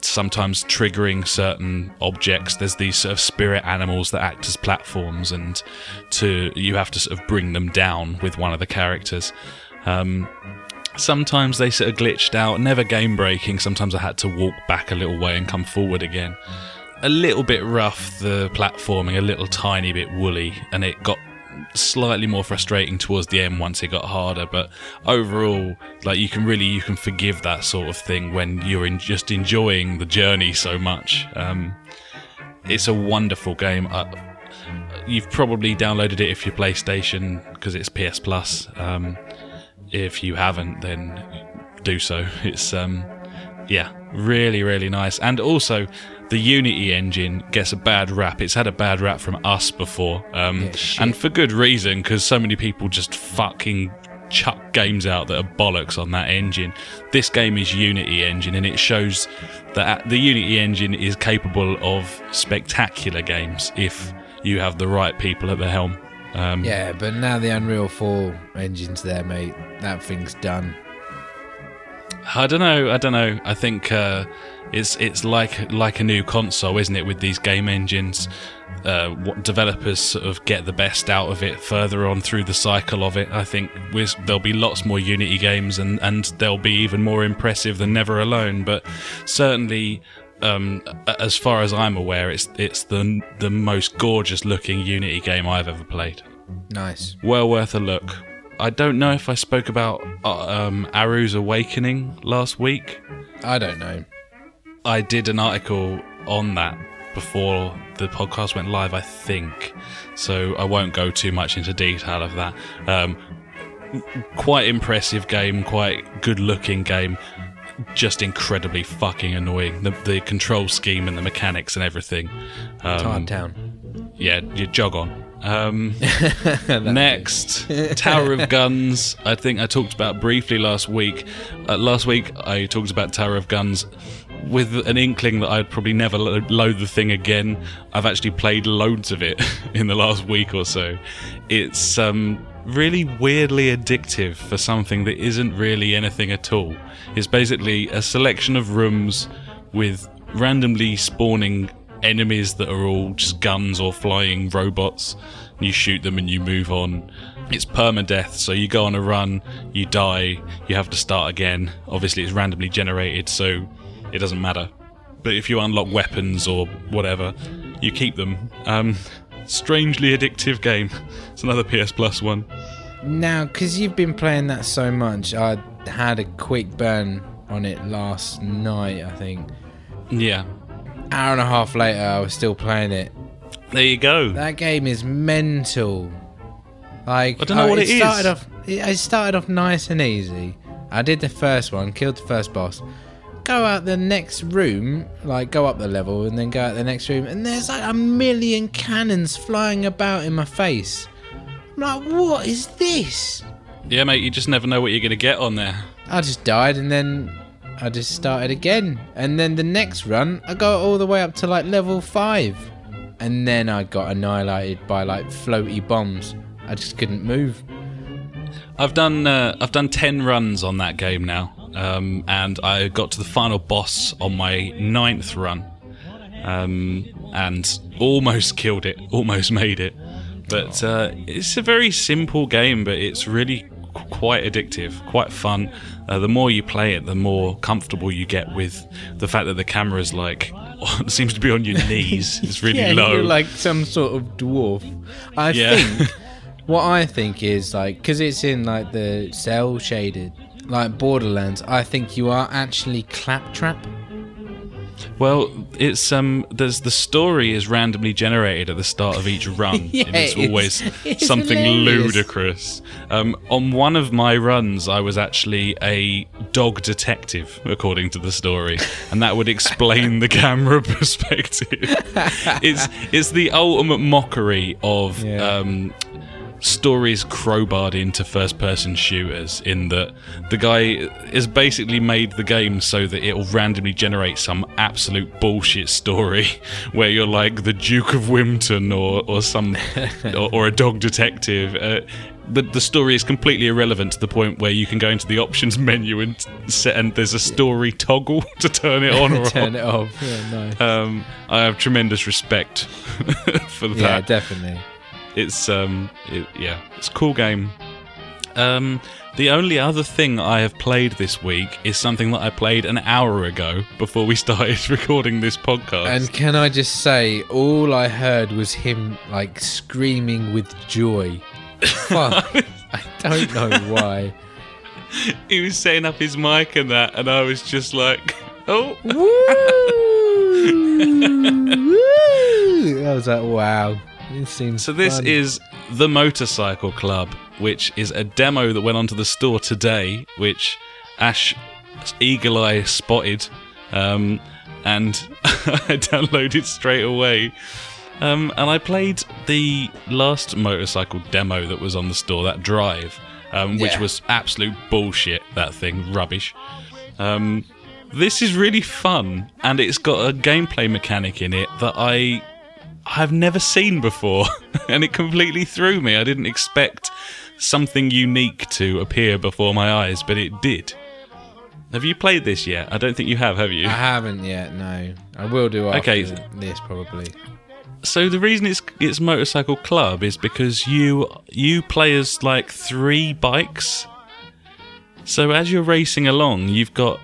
sometimes triggering certain objects. There's these sort of spirit animals that act as platforms, and to you have to sort of bring them down with one of the characters. Um, Sometimes they sort of glitched out, never game breaking. Sometimes I had to walk back a little way and come forward again. A little bit rough, the platforming, a little tiny bit woolly, and it got slightly more frustrating towards the end once it got harder but overall like you can really you can forgive that sort of thing when you're in, just enjoying the journey so much. Um, it's a wonderful game. You've probably downloaded it if you're PlayStation because it's PS Plus. Um, if you haven't then do so. It's um, yeah really really nice. And also the Unity engine gets a bad rap. It's had a bad rap from us before, um, Yeah, and for good reason, because so many people just fucking chuck games out that are bollocks on that engine. This game is Unity engine, and it shows that the Unity engine is capable of spectacular games if you have the right people at the helm. Um, Yeah, but now the Unreal 4 engine's there, mate. That thing's done. I don't know. I don't know. I think uh, it's it's like like a new console, isn't it? With these game engines, uh, what developers sort of get the best out of it further on through the cycle of it. I think there'll be lots more Unity games, and and they'll be even more impressive than Never Alone. But certainly. Um, as far as I'm aware, it's it's the the most gorgeous looking Unity game I've ever played Nice. well worth a look. I don't know if I spoke about uh, um, Aaru's Awakening last week. I don't know. I did an article on that before the podcast went live, I think. So I won't go too much into detail of that. Um, quite impressive game, quite good looking game. Just incredibly fucking annoying. The, the control scheme and the mechanics and everything. Um, Hard Town. yeah, you jog on. Um, next, Tower of Guns. I think I talked about briefly last week. Uh, last week, I talked about Tower of Guns with an inkling that I'd probably never lo- load the thing again. I've actually played loads of it in the last week or so. It's um, really weirdly addictive for something that isn't really anything at all. It's basically a selection of rooms with randomly spawning enemies that are all just guns or flying robots. You shoot them and you move on. It's permadeath, so you go on a run, you die, you have to start again. Obviously, it's randomly generated, so it doesn't matter. But if you unlock weapons or whatever, you keep them. Um, strangely addictive game. It's another PS Plus one. Now, because you've been playing that so much, I had a quick burn on it last night, I think. Yeah. Hour and a half later, I was still playing it. There you go. That game is mental. Like I don't know uh, what it it is. started off. It, it started off nice and easy. I did the first one, killed the first boss. Go out the next room, like go up the level, and then go out the next room, and there's like a million cannons flying about in my face. I'm like, what is this? Yeah, mate, you just never know what you're going to get on there. I just died, and then I just started again. And then the next run, I go all the way up to like level five, and then I got annihilated by like floaty bombs. I just couldn't move. I've done uh, I've done ten runs on that game now, um, and I got to the final boss on my ninth run, um, and almost killed it, almost made it. But uh, it's a very simple game, but it's really quite addictive, quite fun. Uh, the more you play it, the more comfortable you get with the fact that the camera's like seems to be on your knees. It's really yeah, low. You're like some sort of dwarf. I Yeah. think what I think is like because it's in like the cell shaded, like Borderlands. I think you are actually claptrap. Well, it's um. There's the story is randomly generated at the start of each run, Yeah, and it's it's- always it's something hilarious. ludicrous. Um, on one of my runs, I was actually a dog detective, according to the story, and that would explain the camera perspective. it's it's the ultimate mockery of Yeah. um, stories crowbarred into first person shooters in that the guy has basically made the game so that it'll randomly generate some absolute bullshit story where you're like the Duke of Wimpton or, or some or, or a dog detective. Uh, the, the story is completely irrelevant to the point where you can go into the options menu and set and there's a story toggle to turn it on or Turn off. it off. Yeah, nice. Um, I have tremendous respect for that yeah, definitely. It's um it, yeah it's a cool game Um, the only other thing I have played this week is something that I played an hour ago before we started recording this podcast. And can I just say, all I heard was him like screaming with joy. Fuck. I don't know why. he was setting up his mic and that, and I was just like, oh. I was like, wow. This seems So this fun. is the Motorcycle Club, which is a demo that went onto the store today, which Ash Eagle Eye spotted, um, and I downloaded straight away. Um, and I played the last motorcycle demo that was on the store, that Drive, um, which Yeah. was absolute bullshit. That thing, rubbish. Um, this is really fun, and it's got a gameplay mechanic in it that I I've never seen before, and it completely threw me. I didn't expect something unique to appear before my eyes, but it did. Have you played this yet? I don't think you have, have you? I haven't yet. No, I will do after Okay. this probably. So the reason it's it's motorcycle club is because you you play as like three bikes. So as you're racing along, you've got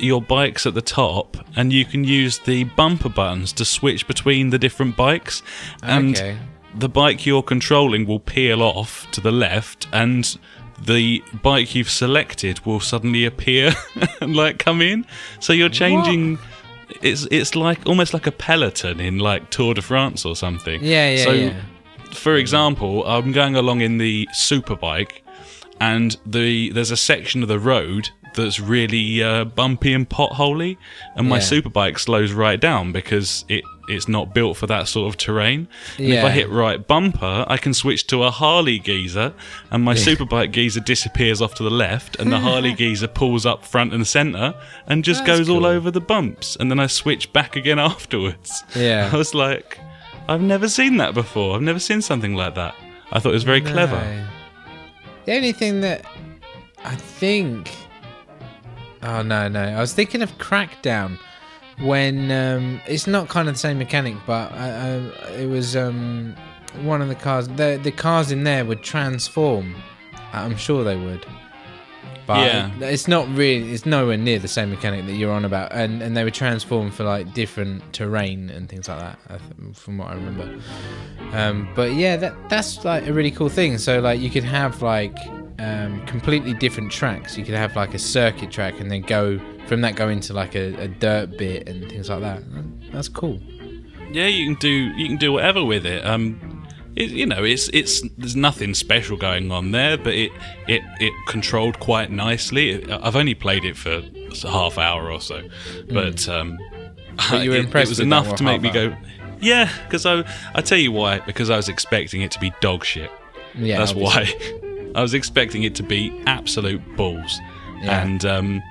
your bikes at the top, and you can use the bumper buttons to switch between the different bikes. And okay. the bike you're controlling will peel off to the left, and the bike you've selected will suddenly appear and like come in. So you're changing. It's it's like almost like a peloton in like Tour de France or something. Yeah, yeah, so, yeah. For example, I'm going along in the superbike, and the there's a section of the road that's really uh, bumpy and potholy, and my Yeah. superbike slows right down because it it's not built for that sort of terrain. And if I hit right bumper, I can switch to a Harley geezer, and my superbike geezer disappears off to the left, and the Harley geezer pulls up front and center, and just That's goes all over the bumps, and then I switch back again afterwards. Yeah. I was like, I've never seen that before. I've never seen something like that. I thought it was very clever. The only thing that I think. Oh no, no. I was thinking of Crackdown when um, it's not kind of the same mechanic, but I, I, it was um, one of the cars. The the cars in there would transform. I'm sure they would. But Yeah. it's not really. It's nowhere near the same mechanic that you're on about, and and they would transform for like different terrain and things like that. From what I remember. Um, but yeah, that that's like a really cool thing. So like you could have like um, completely different tracks. You could have like a circuit track and then go from that go into like a, a dirt bit and things like that. That's cool. Yeah, you can do you can do whatever with it. Um, it, you know, it's it's there's nothing special going on there, but it it it controlled quite nicely. I've only played it for a half hour or so, but um, Hmm. But you were it, impressed it was enough to make me hour? go, yeah. Because I I tell you why, because I was expecting it to be dog shit. Yeah, That's obviously. why. I was expecting it to be absolute balls. Yeah. And um,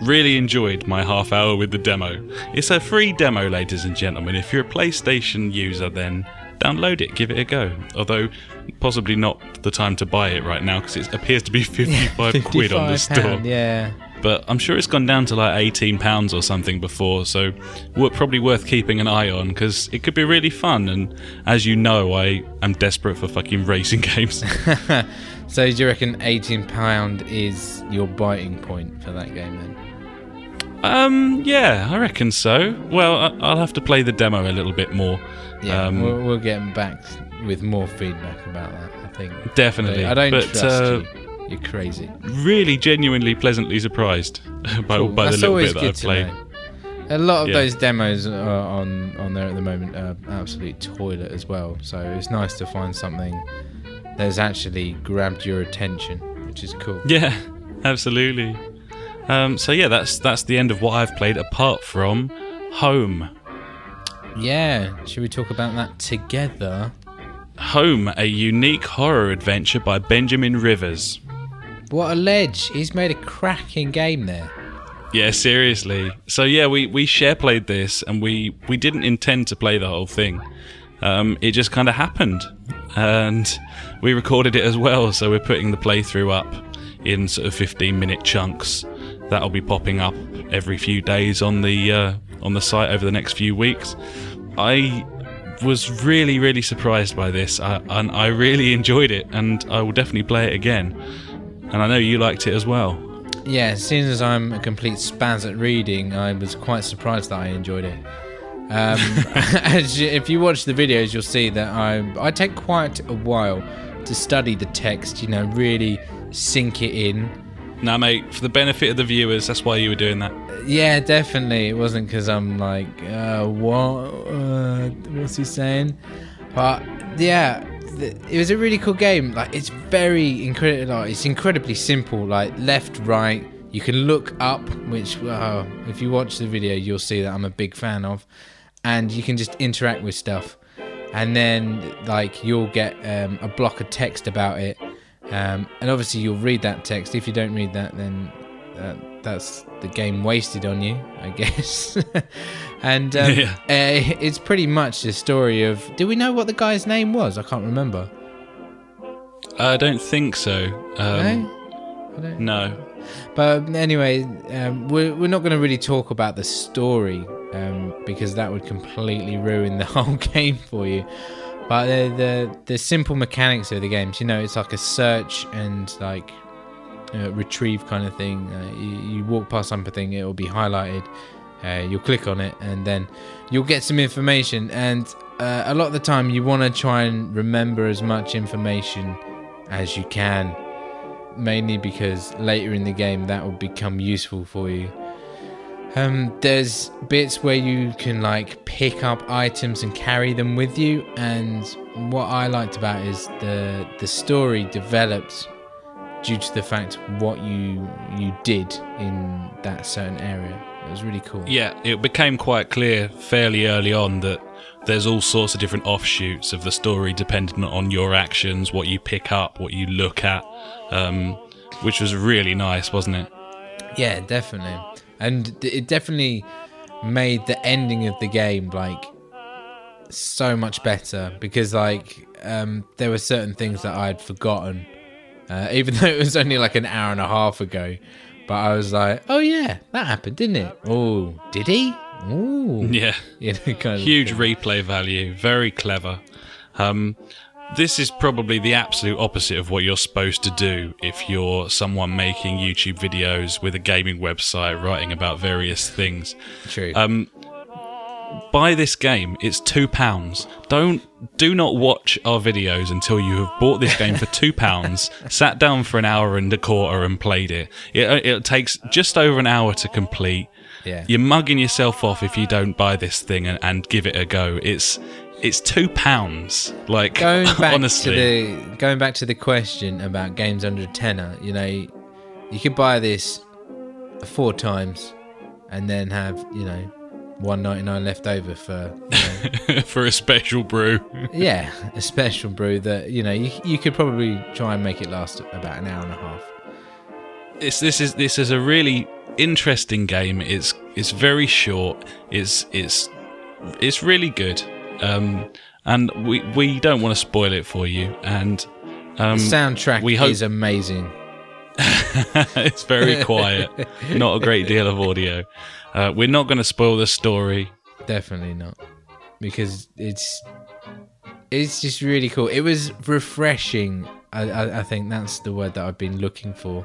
really enjoyed my half hour with the demo. It's a free demo, ladies and gentlemen. If you're a PlayStation user, then download it, give it a go. Although, possibly not the time to buy it right now because it appears to be 55 quid on the 55 store. pound, Yeah. But I'm sure it's gone down to like 18 pounds or something before, so we're probably worth keeping an eye on because it could be really fun. And as you know, I am desperate for fucking racing games. So do you reckon eighteen pound is your biting point for that game then? Um, yeah, I reckon so. Well, I'll have to play the demo a little bit more. Yeah, Um, we'll, we'll get back with more feedback about that. I think Definitely. I don't but, trust uh, you. You're crazy. Really, genuinely, pleasantly surprised by, Cool. by the That's little bit that I've played. know. A lot of Yeah. those demos are on on there at the moment are absolute toilet as well. So it's nice to find something that's actually grabbed your attention, which is cool. Yeah, absolutely. Um, so yeah, that's that's the end of what I've played apart from Home. Yeah, should we talk about that together? Home, a unique horror adventure by Benjamin Rivers. What a ledge! He's made a cracking game there. Yeah, seriously. So yeah, we we share played this, and we we didn't intend to play the whole thing. Um, it just kind of happened, and we recorded it as well. So we're putting the playthrough up in sort of 15 minute chunks. That'll be popping up every few days on the uh, on the site over the next few weeks. I was really really surprised by this, I, and I really enjoyed it, and I will definitely play it again. And I know you liked it as well. Yeah, as soon as I'm a complete spaz at reading, I was quite surprised that I enjoyed it. Um, as you, if you watch the videos, you'll see that I I take quite a while to study the text. You know, really sink it in. Now, mate, for the benefit of the viewers, that's why you were doing that. Yeah, definitely. It wasn't because I'm like, uh, what? Uh, what's he saying? But yeah, th- it was a really cool game. Like, it's very incredible. It's incredibly simple. Like left, right. You can look up, which uh, if you watch the video, you'll see that I'm a big fan of, and you can just interact with stuff. And then, like, you'll get um, a block of text about it, um, and obviously you'll read that text. If you don't read that, then uh, that's the game wasted on you, I guess. and um, Yeah. uh, it's pretty much the story of. Do we know what the guy's name was? I can't remember. I don't think so. Um, no? No. But anyway, um, we're, we're not going to really talk about the story um, because that would completely ruin the whole game for you. But the, the the simple mechanics of the games, you know, it's like a search and like uh, retrieve kind of thing. Uh, you, you walk past something, it will be highlighted. Uh, you'll click on it, and then you'll get some information. And uh, a lot of the time, you want to try and remember as much information as you can mainly because later in the game that will become useful for you. Um, there's bits where you can like pick up items and carry them with you, and what I liked about is the the story developed due to the fact what you you did in that certain area. It was really cool. Yeah, it became quite clear fairly early on that there's all sorts of different offshoots of the story dependent on your actions, what you pick up, what you look at, um, which was really nice, wasn't it? Yeah, definitely. And it definitely made the ending of the game like so much better because like um, there were certain things that I'd forgotten, uh, even though it was only like an hour and a half ago. But I was like, oh yeah, that happened, didn't it? Oh, did he? Ooh, Yeah. you know, kind of Huge thing. replay value, very clever. Um, this is probably the absolute opposite of what you're supposed to do if you're someone making YouTube videos with a gaming website writing about various things. True. Um, buy this game. It's two pounds. Don't do not watch our videos until you have bought this game for two pounds, sat down for an hour and a quarter and played it. It, uh, it takes just over an hour to complete. yeah. You're mugging yourself off if you don't buy this thing and, and give it a go. It's it's two pounds. Like going back honestly, to the going back to the question about games under a tenner, you know, you could buy this four times and then have you know one ninety nine left over for you know, for a special brew. yeah a special brew that you know you, you could probably try and make it last about an hour and a half. It's this is this is a really interesting game. It's it's very short. It's it's it's really good. Um, and we we don't want to spoil it for you. And um, The soundtrack we hope- is amazing. it's very quiet. Not a great deal of audio. Uh, we're not going to spoil the story. Definitely not, because it's it's just really cool. It was refreshing. I, I, I think that's the word that I've been looking for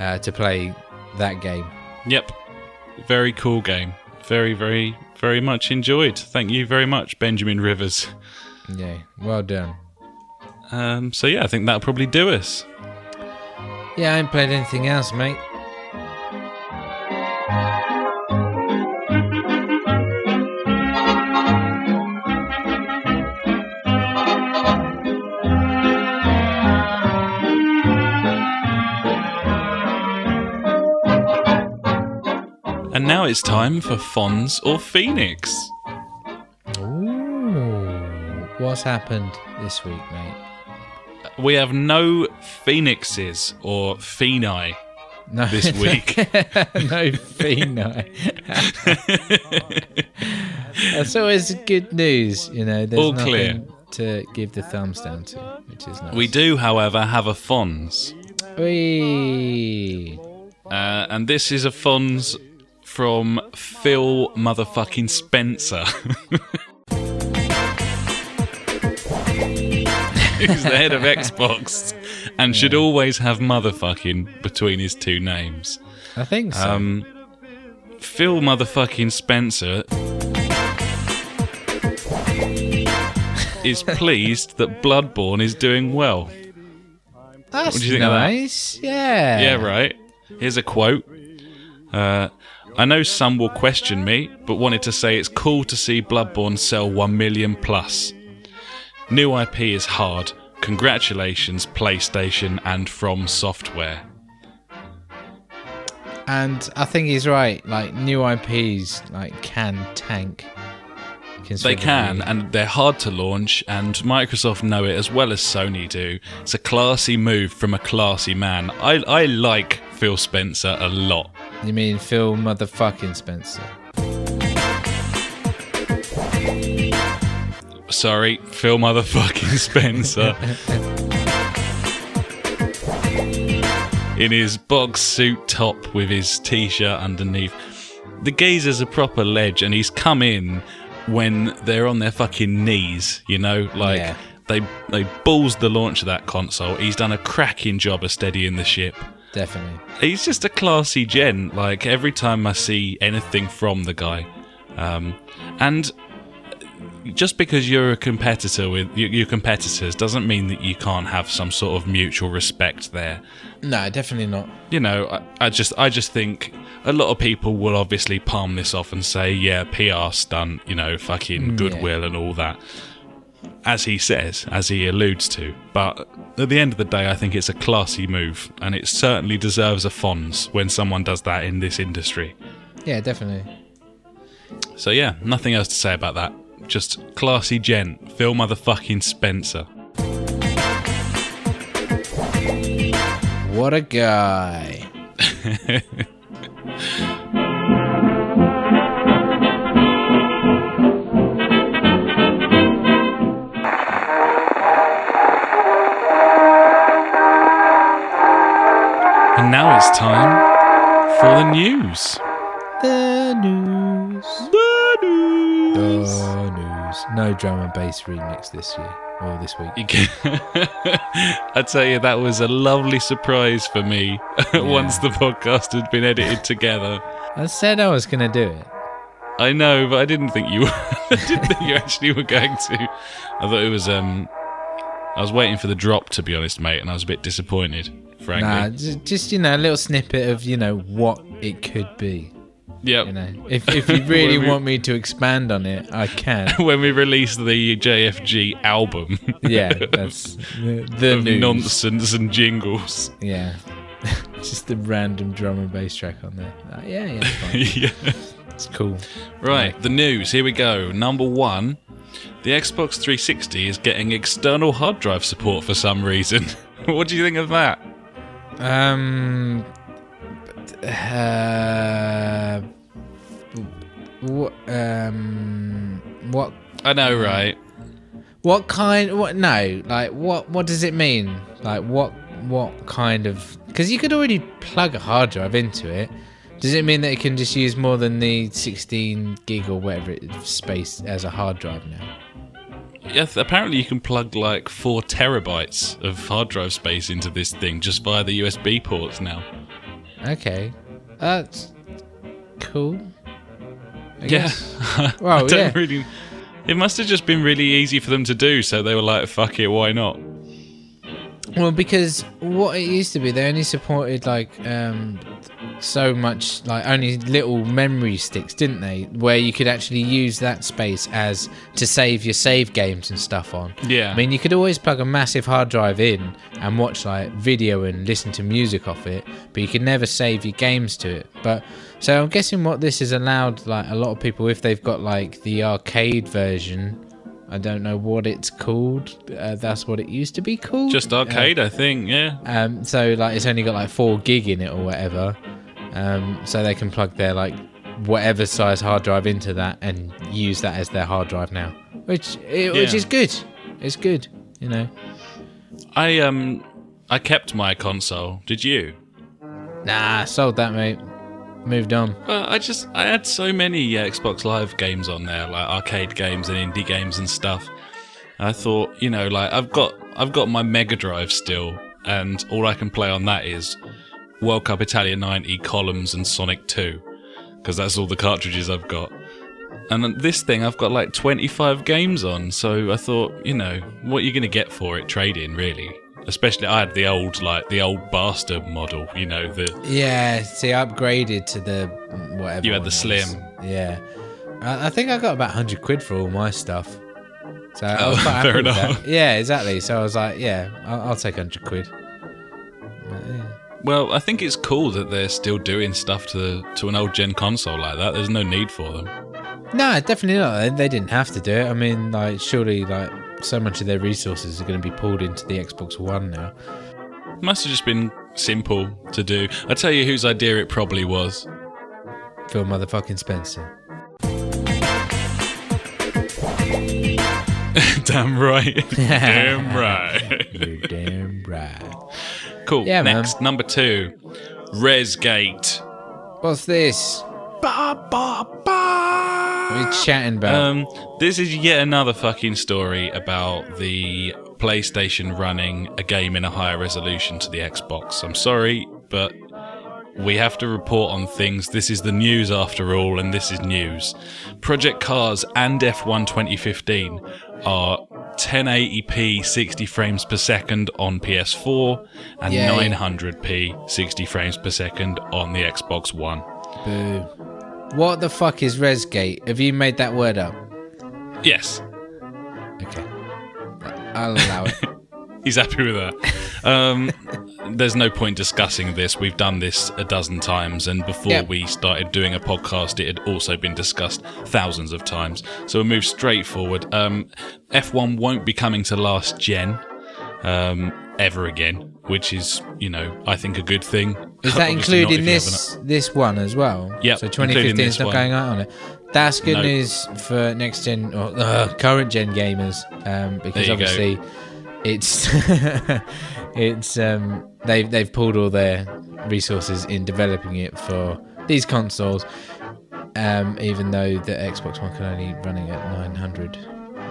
uh, to play that game. Yep. Very cool game. Very, very, very much enjoyed. Thank you very much, Benjamin Rivers. Yeah, well done. Um, so, yeah, I think that'll probably do us. Yeah, I ain't played anything else, mate. Now it's time for Fonz or Phoenix. Ooh, what's happened this week, mate? We have no Phoenixes or Pheni No, this week. no Phoenix. That's always good news, you know. There's All nothing clear. to give the thumbs down to, which is nice. we do, however, have a Fonz. Whee! Uh, and this is a Fonz from Phil motherfucking Spencer. who's the head of Xbox, and should always have motherfucking between his two names. I think so. Um, Phil motherfucking Spencer is pleased that Bloodborne is doing well. That's do you think of that? nice. Yeah. Yeah, right. Here's a quote. Uh, I know some will question me, but wanted to say it's cool to see Bloodborne sell 1 million plus. New IP is hard. Congratulations, PlayStation and From Software. And I think he's right. Like new IPs, like can tank. They can, and they're hard to launch, and Microsoft know it as well as Sony do. It's a classy move from a classy man. I, I like Phil Spencer a lot. You mean Phil motherfucking Spencer? Sorry, Phil motherfucking Spencer. In his box suit top with his t shirt underneath. The geezer's a proper ledge, and he's come in when they're on their fucking knees, you know? Like, Yeah. they, they balls the launch of that console. He's done a cracking job of steadying the ship. Definitely. He's just a classy gent. Like every time I see anything from the guy, um, and just because you're a competitor with your competitors doesn't mean that you can't have some sort of mutual respect there. No, definitely not. You know, I, I just I just think a lot of people will obviously palm this off and say, yeah, PR stunt, you know, fucking goodwill and all that. As he says, as he alludes to. But at the end of the day, I think it's a classy move, and it certainly deserves a Fonz when someone does that in this industry. Yeah, definitely. So yeah, nothing else to say about that. Just classy gent, Phil motherfucking Spencer. What a guy. now it's time for the news. The news. The news. The news. No drum and bass remix this year or this week. I tell you, that was a lovely surprise for me once the podcast had been edited together. I said I was gonna do it. I know, but I didn't think you. I didn't think you actually were going to. I thought it was. Um, I was waiting for the drop, to be honest, mate, and I was a bit disappointed, frankly. Nah, just, just you know, a little snippet of you know what it could be. yep. You know, if if you really we- want me to expand on it, I can. when we release the JFG album Yeah, that's the, the of news. nonsense and jingles. Yeah, just the random drum and bass track on there. Uh, yeah, yeah, fine. yeah. it's cool. Right, the news. Here we go. Number one, the Xbox 360 is getting external hard drive support for some reason. what do you think of that? Um, uh, what um, what I know, right? What kind? What no? Like what? What does it mean? Like what? What kind of? Because you could already plug a hard drive into it. Does it mean that it can just use more than the 16 gig or whatever it, space as a hard drive now? Yeah, apparently you can plug like four terabytes of hard drive space into this thing just via the USB ports now. Okay, that's cool. I Yeah, guess. I don't yeah. really. It must have just been really easy for them to do, so they were like, "Fuck it, why not?" Well, because what it used to be, they only supported like um, so much, like only little memory sticks, didn't they? Where you could actually use that space as to save your save games and stuff on. Yeah. I mean, you could always plug a massive hard drive in and watch like video and listen to music off it, but you could never save your games to it. But so I'm guessing what this has allowed, like a lot of people, if they've got like the arcade version. I don't know what it's called. Uh, that's what it used to be called. Just arcade, I think. Yeah. Um, so like it's only got like four gig in it or whatever. Um, so they can plug their like whatever size hard drive into that and use that as their hard drive now, which eh, which is good. It's good, you know. I um, I kept my console. Did you? Nah, sold that mate. Moved on. Well, I just I had so many uh, Xbox Live games on there, like arcade games and indie games and stuff. I thought, you know, like I've got I've got my Mega Drive still, and all I can play on that is World Cup Italia 90, Columns, and Sonic 2, because that's all the cartridges I've got. And this thing I've got like 25 games on, so I thought, you know, what are you going to get for it? Trade in, really. Especially, I had the old, like, the old bastard model, you know, the. Yeah, see, I upgraded to the whatever. You had the slim. was. Yeah. I, I think I got about 100 quid for all my stuff. So Oh, fair enough. Yeah, exactly. So I was like, yeah, I'll, I'll take 100 quid. But, yeah. Well, I think it's cool that they're still doing stuff to to an old gen console like that. There's no need for them. No, definitely not. They, they didn't have to do it. I mean, like, surely, like, so much of their resources are going to be pulled into the Xbox One now. Must have just been simple to do. I tell you whose idea it probably was. Phil motherfucking Spencer. Damn right. Damn right. You're damn right. Cool. Yeah, man. Next, number two, Resgate. What's this? Ba ba ba. What are you chatting about? Um, this is yet another fucking story about the PlayStation running a game in a higher resolution to the Xbox. I'm sorry, but we have to report on things. This is the news after all, and this is news. Project Cars and F1 2015 are 1080p 60 frames per second on PS4 and Yay. 900p 60 frames per second on the Xbox One. Boo. What the fuck is Resgate? Have you made that word up? Yes, Okay. I'll allow it. He's happy with that. Um, there's no point discussing this. We've done this a dozen times, and before Yep. we started doing a podcast, it had also been discussed thousands of times. So we'll move straight forward. Um, F1 won't be coming to last gen um, ever again, which is, you know, I think a good thing. Is that including if you haven't- this this one as well? Yeah. So 2015 is not going out on it. That's good No. news for next gen or uh, current gen gamers, um, because you go. obviously it's it's um, they've they've pulled all their resources in developing it for these consoles. Um, even though the Xbox One can only run it at 900,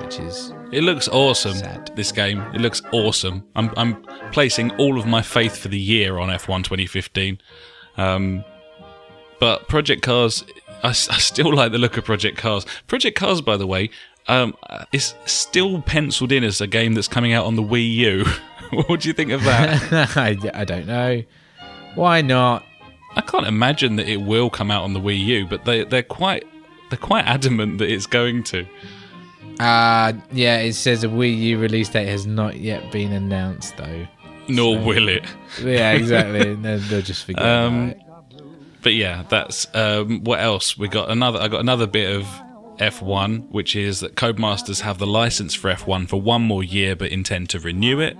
which is It looks awesome. Sad. This game. It looks awesome. I'm I'm placing all of my faith for the year on F1 2015. Um, but Project Cars, I, I, still like the look of Project Cars. Project Cars, by the way, um, is still penciled in as a game that's coming out on the Wii U. what do you think of that? I, I don't know. Why not? I can't imagine that it will come out on the Wii U, but they they're quite they're quite adamant that it's going to. Uh yeah, it says a Wii U release date has not yet been announced though. Nor will it. Yeah, exactly. they'll, they'll just forget Um. But yeah, that's um, what else we got. Another I got another bit of F1, which is that Codemasters have the license for F1 for one more year, but intend to renew it.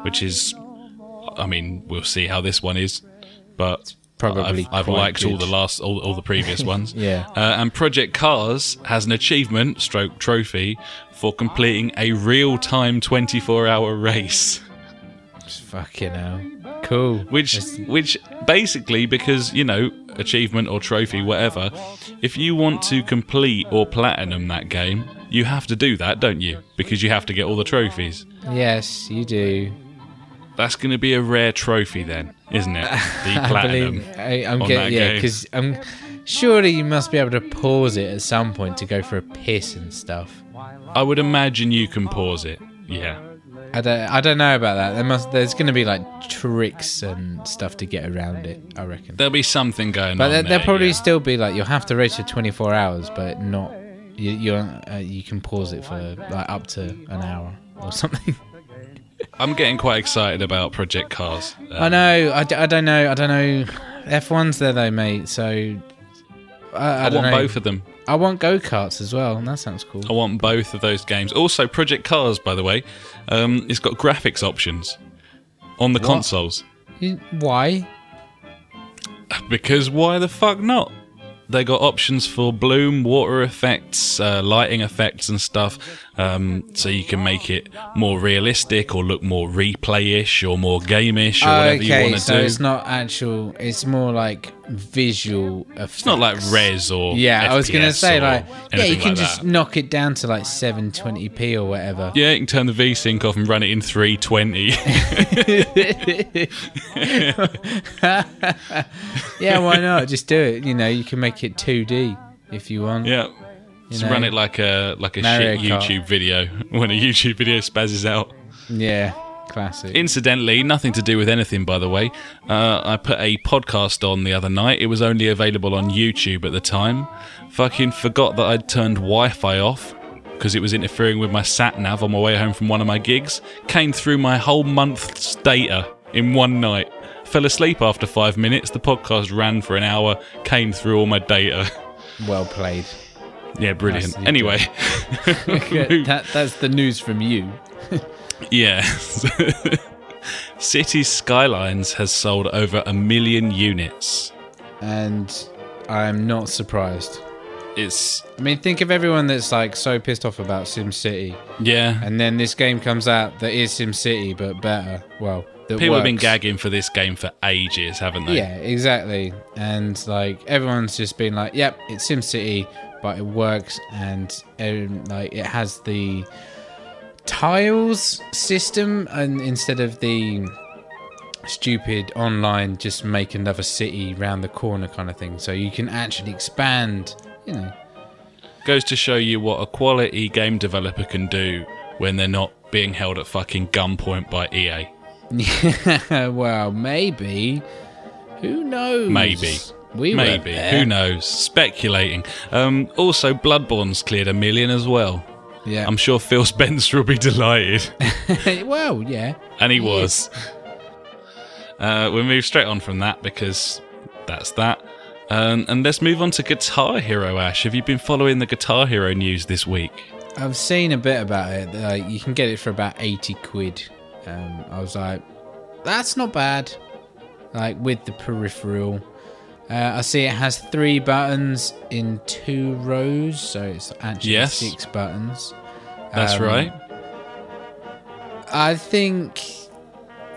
Which is, I mean, we'll see how this one is, but Probably I've, I've liked all the last all, all the previous ones. Yeah. uh, and Project Cars has an achievement stroke trophy for completing a real time 24 hour race. Fucking hell. Cool. which It's- which basically because you know achievement or trophy whatever if you want to complete or platinum that game you have to do that don't you because you have to get all the trophies yes, you do. That's going to be a rare trophy then isn't it the I believe I, I'm on getting that yeah, because I'm surely you must be able to pause it at some point to go for a piss and stuff. i would imagine you can pause it yeah I don't I don't know about that. There must there's going to be like tricks and stuff to get around it. I reckon. there'll be something going But on But there, there'll probably yeah. still be like you'll have to race for 24 hours, but not you you're, uh, you can pause it for like up to an hour or something. i'm getting quite excited about project cars I Um, know. I, d- I don't know. I don't know. F1's there though, mate. So I, I, i, don't want know. both of them I want go karts as well. and That sounds cool. I want both of those games. Also, Project Cars, by the way, um, it's got graphics options on the consoles. You- Why? Because why the fuck not? They got options for bloom, water effects, uh, lighting effects, and stuff. Um, so you can make it more realistic or look more replay-ish or more game-ish or whatever you want to do. so do. it's not actual. It's more like visual effects. It's not like res or Yeah, I was gonna FPS say like yeah, you can like just that. knock it down to like 720p or whatever. Yeah, you can turn the V-Sync off and run it in 320. Yeah, why not? Just do it. You know, you can make it 2D if you want. yeah. Just know, run it like a like a Mario shit Kart. YouTube video when a YouTube video spazzes out. Yeah, classic. Incidentally, nothing to do with anything, by the way. Uh, I put a podcast on the other night. It was only available on YouTube at the time. Fucking forgot that I'd turned Wi Fi off because it was interfering with my sat nav on my way home from one of my gigs. Came through my whole month's data in one night. Fell asleep after five minutes. The podcast ran for an hour. Came through all my data. well played. Yeah, brilliant. Nicely Anyway, that, that's the news from you. Yeah. City Skylines has sold over a million units. And I'm not surprised. It's I mean, think of everyone that's like so pissed off about SimCity, yeah. and then this game comes out that is SimCity but better. Well, that People have been gagging for this game for ages, haven't they? Yeah, exactly. And like everyone's just been like, "Yep, it's SimCity, but it works," and um, like it has the tiles system, and instead of the stupid online, just make another city round the corner kind of thing. So you can actually expand. You know, Goes to show you what a quality game developer can do when they're not being held at fucking gunpoint by EA. well, maybe. Who knows? Maybe. We Maybe. Who knows? Speculating. Um, also, Bloodborne's cleared a million as well. Yeah. I'm sure Phil Spencer will be delighted. well, yeah. And he was. Uh, we'll move straight on from that because that's that. Um, and let's move on to Guitar Hero, Ash. Have you been following the Guitar Hero news this week? I've seen a bit about it. Uh, you can get it for about 80 quid. Um, I was like, that's not bad. Like with the peripheral. Uh, I see it has three buttons in two rows, so it's actually Yes. six buttons. That's Um, right. I think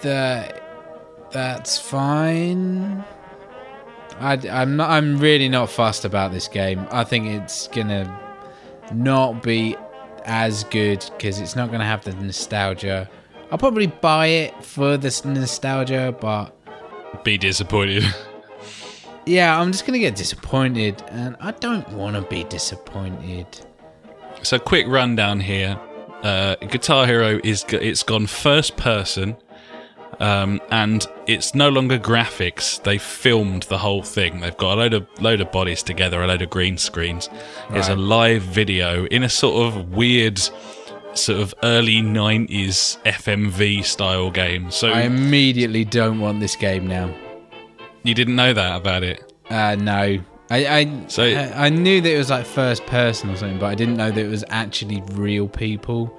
that that's fine. I, am not. I'm really not fussed about this game. I think it's gonna not be as good because it's not gonna have the nostalgia. I'll probably buy it for this nostalgia, but Be disappointed. yeah, I'm just gonna get disappointed, and I don't want to be disappointed. so, quick rundown here. Uh, Guitar Hero is it's gone first person, um, and it's no longer graphics. They filmed the whole thing. They've got a load of load of bodies together, a load of green screens. It's a live video in a sort of weird, sort of early '90s FMV style game. So I immediately don't want this game now. You didn't know that about it. Uh, no. I I, So- I I knew that it was like first person or something, but I didn't know that it was actually real people.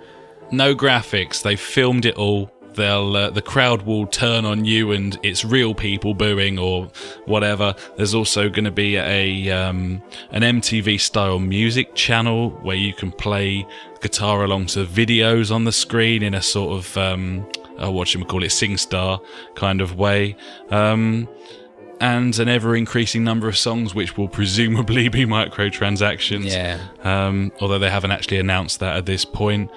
no graphics. They filmed it all. They'll uh, the crowd will turn on you, and it's real people booing or whatever. There's also going to be a um, an MTV style music channel where you can play guitar along to videos on the screen in a sort of um, uh, what should we call it, SingStar kind of way. Um, and an ever increasing number of songs, which will presumably be microtransactions Yeah. um, although they haven't actually announced that at this point.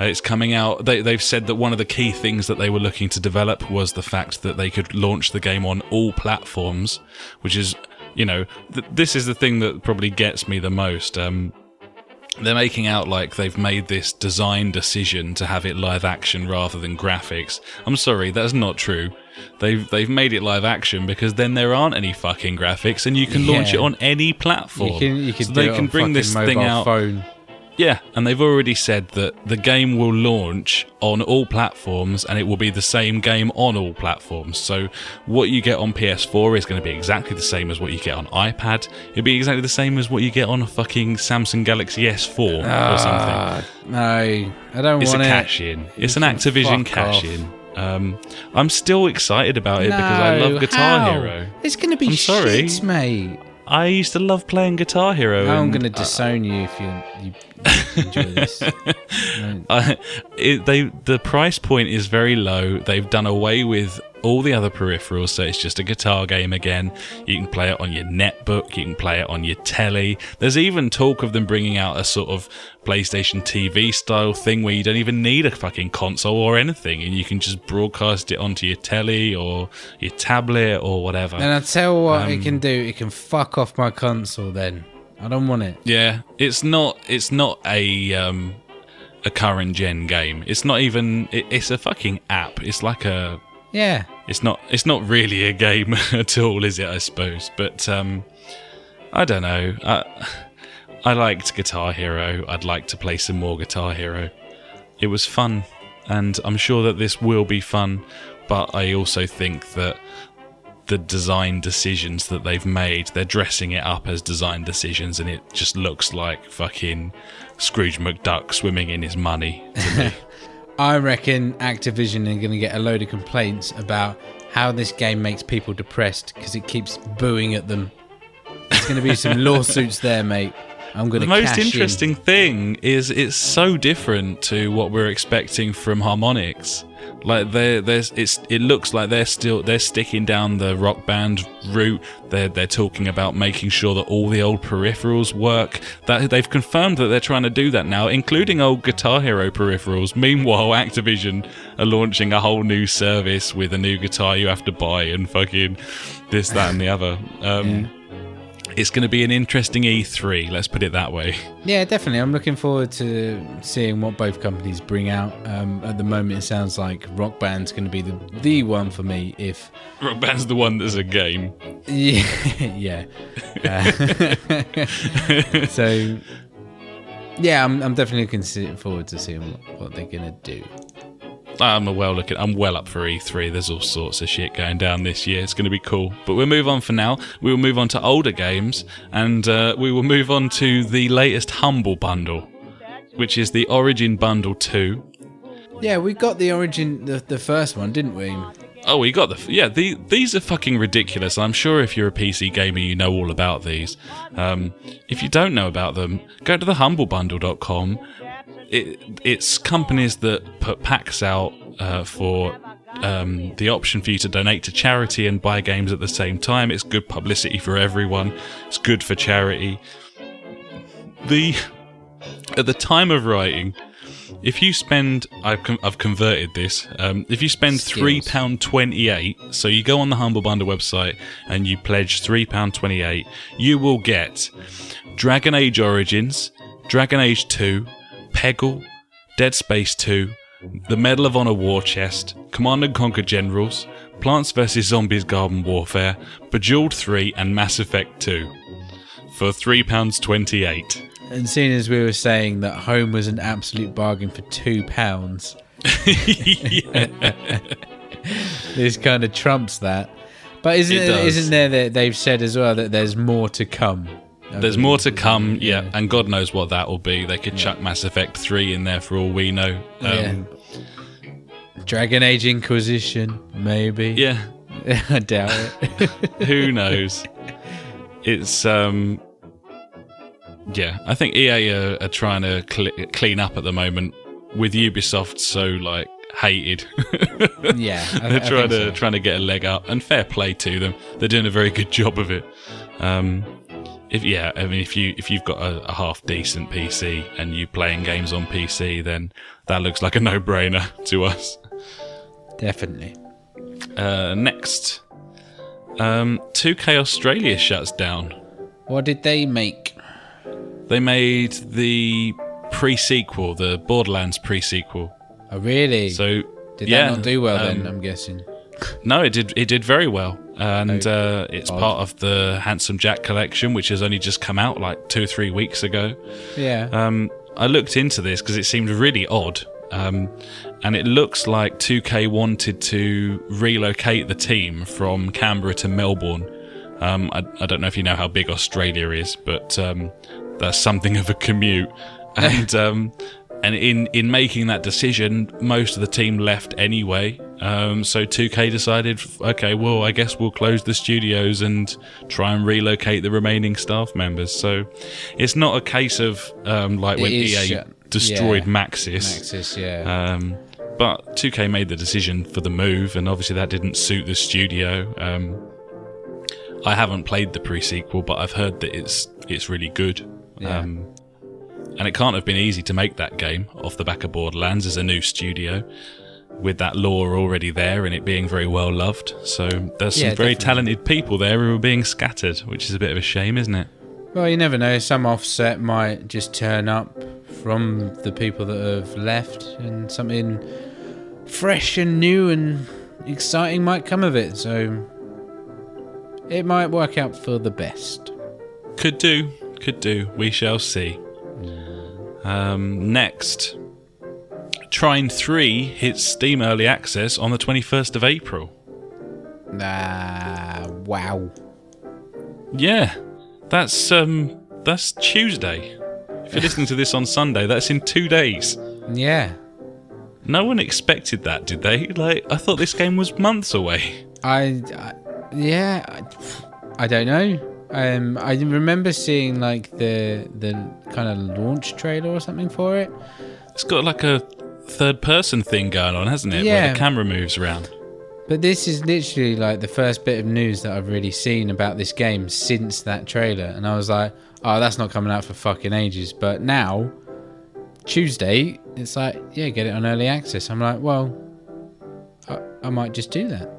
Uh, it's coming out. They, they've said that one of the key things that they were looking to develop was the fact that they could launch the game on all platforms, which is, you know, th- this is the thing that probably gets me the most. Um, they're making out like they've made this design decision to have it live action rather than graphics. I'm sorry, that's not true. They've they've made it live action because then there aren't any fucking graphics and you can launch it on any platform. You can you can so they can bring this thing out. phone. Yeah, and they've already said that the game will launch on all platforms and it will be the same game on all platforms. So what you get on PS4 is going to be exactly the same as what you get on iPad. It'll be exactly the same as what you get on a fucking Samsung Galaxy S4 or something. Ah, no, I don't want it. It's a cash in. It's an Activision cash in. Um, I'm still excited about it because I love Guitar how? Hero. It's going to be I'm sorry. shit, mate. I used to love playing Guitar Hero. I'm going to disown you if you, you enjoy this. No. I, it, they the price point is very low. They've done away with all the other peripherals, so it's just a guitar game again. You can play it on your netbook, you can play it on your telly. There's even talk of them bringing out a sort of PlayStation TV style thing where you don't even need a fucking console or anything, and you can just broadcast it onto your telly or your tablet or whatever. And I tell what Um, it can do. It can fuck off my console. Then I don't want it. Yeah, it's not. It's not a um, a current gen game. It's not even. It, it's a fucking app. It's like a. Yeah, It's not. It's not really a game at all, is it? I suppose. But um, I don't know. I, I liked Guitar Hero. I'd like to play some more Guitar Hero. It was fun, and I'm sure that this will be fun. But I also think that the design decisions that they've made, they're dressing it up as design decisions, and it just looks like fucking Scrooge McDuck swimming in his money to me. I reckon Activision are going to get a load of complaints about how this game makes people depressed because it keeps booing at them. There's going to be some lawsuits there, mate. I'm going to. the most cash in. interesting thing is it's so different to what we're expecting from Harmonix. Like they there's it's it looks like they're still they're sticking down the rock band route. They're they're talking about making sure that all the old peripherals work. That they've confirmed that they're trying to do that now, including old Guitar Hero peripherals. Meanwhile, Activision are launching a whole new service with a new guitar you have to buy and fucking this, that, and the other. Um, It's going to be an interesting E3. Let's put it that way. Yeah, definitely. I'm looking forward to seeing what both companies bring out. Um, at the moment, it sounds like Rock Band's going to be the the one for me. If Rock Band's the one that's a game. yeah, yeah. Uh, so yeah, I'm, I'm definitely looking forward to seeing what, what they're going to do. I'm a well looking. I'm well up for E3. There's all sorts of shit going down this year. It's going to be cool. But we'll move on for now. We will move on to older games, and uh, we will move on to the latest Humble Bundle, which is the Origin Bundle Two. Yeah, we got the origin, the, the first one, didn't we? Oh, we got the yeah. The, these are fucking ridiculous. I'm sure if you're a PC gamer, you know all about these. Um, if you don't know about them, go to the humblebundle.com. It, it's companies that put packs out uh, for um, the option for you to donate to charity and buy games at the same time. It's good publicity for everyone. It's good for charity. The at the time of writing, if you spend, I've, con- I've converted this. Um, if you spend three pound twenty eight, so you go on the Humble Bundle website and you pledge three pound twenty eight, you will get Dragon Age Origins, Dragon Age Two, Peggle, Dead Space Two, the Medal of Honor War Chest, Command and Conquer Generals, Plants vs Zombies Garden Warfare, Bejeweled Three, and Mass Effect Two for three pounds twenty eight. And seeing as we were saying that home was an absolute bargain for two pounds, this kind of trumps that. But isn't It isn't there that they've said as well that there's more to come? There's more to come, yeah, and God knows what that will be. They could chuck Mass Effect 3 in there for all we know. Um, yeah. Dragon Age Inquisition, maybe. yeah. I doubt it. who knows? It's um, yeah. I think EA are, are trying to cl- clean up at the moment with Ubisoft so like hated. yeah, I, They're trying to so. trying to get a leg up, and fair play to them. They're doing a very good job of it. Um, if yeah, I mean, if you if you've got a, a half decent PC and you're playing games on PC, then that looks like a no brainer to us. definitely. Uh, next, um, 2K Australia shuts down. What did they make? They made the pre-sequel, the Borderlands pre-sequel. Oh, really? So did yeah, that not do well um, then? I'm guessing. No, it did. It did very well, and uh, it's part of the Handsome Jack collection, which has only just come out like two or three weeks ago. Yeah. Um, I looked into this because it seemed really odd, um, and it looks like 2K wanted to relocate the team from Canberra to Melbourne. Um, I, I don't know if you know how big Australia is, but um, that's something of a commute. And um, and in in making that decision, most of the team left anyway. Um, so 2K decided, okay, well, I guess we'll close the studios and try and relocate the remaining staff members. So it's not a case of um, like It when EA destroyed yeah. Maxis. Maxis, yeah. Um, but 2K made the decision for the move, and obviously that didn't suit the studio. Um, I haven't played the pre-sequel, but I've heard that it's it's really good. Yeah. Um, and it can't have been easy to make that game off the back of Borderlands as a new studio, with that lore already there and it being very well loved. So there's some Yeah, very definitely. talented people there who are being scattered, which is a bit of a shame, isn't it? Well, you never know. Some offset might just turn up from the people that have left, and something fresh and new and exciting might come of it. So it might work out for the best. Could do, could do. We shall see. Um, next, Trine 3 hits Steam Early Access on the 21st of April. Ah, wow. Yeah, that's um, that's Tuesday. If you're listening to this on Sunday, that's in two days. Yeah. No one expected that, did they? Like, I thought this game was months away. I, I yeah, I, I don't know. Um, I remember seeing like the the kind of launch trailer or something for it. It's got like a third-person thing going on, hasn't it? Where Yeah. the camera moves around. But this is literally like the first bit of news that I've really seen about this game since that trailer, and I was like, "Oh, that's not coming out for fucking ages." But now, Tuesday, it's like, "Yeah, get it on early access." I'm like, "Well, I, I might just do that."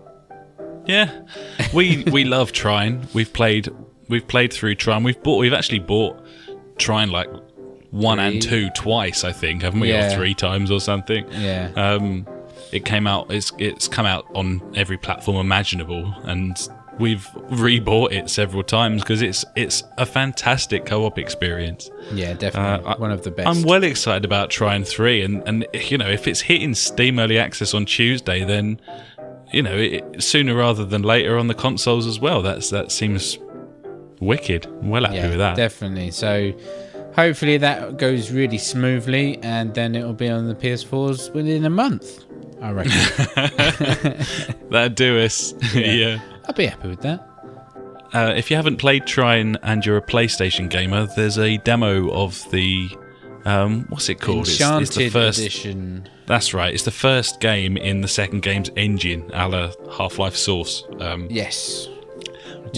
Yeah, we we love Trine. We've played we've played through Trine. We've bought we've actually bought Trine like one and two twice, I think, haven't we? Or three times or something. Yeah, Um, it came out. It's it's come out on every platform imaginable, and we've rebought it several times because it's it's a fantastic co-op experience. yeah, definitely Uh, I- one of the best. I'm well excited about Trine Three, and and you know if it's hitting Steam Early Access on Tuesday, then you know it, sooner rather than later on the consoles as well. That's that seems wicked. I'm well happy yeah, with that. definitely. So. Hopefully that goes really smoothly, and then it'll be on the PS4s within a month. I reckon. That'd do us. yeah. I'll be happy with that. Uh, if you haven't played Trine and you're a PlayStation gamer, there's a demo of the um, what's it called? It's- Enchanted it's, the first. edition. That's right. It's the first game in the second game's engine, a la Half-Life Source. Um, Yes.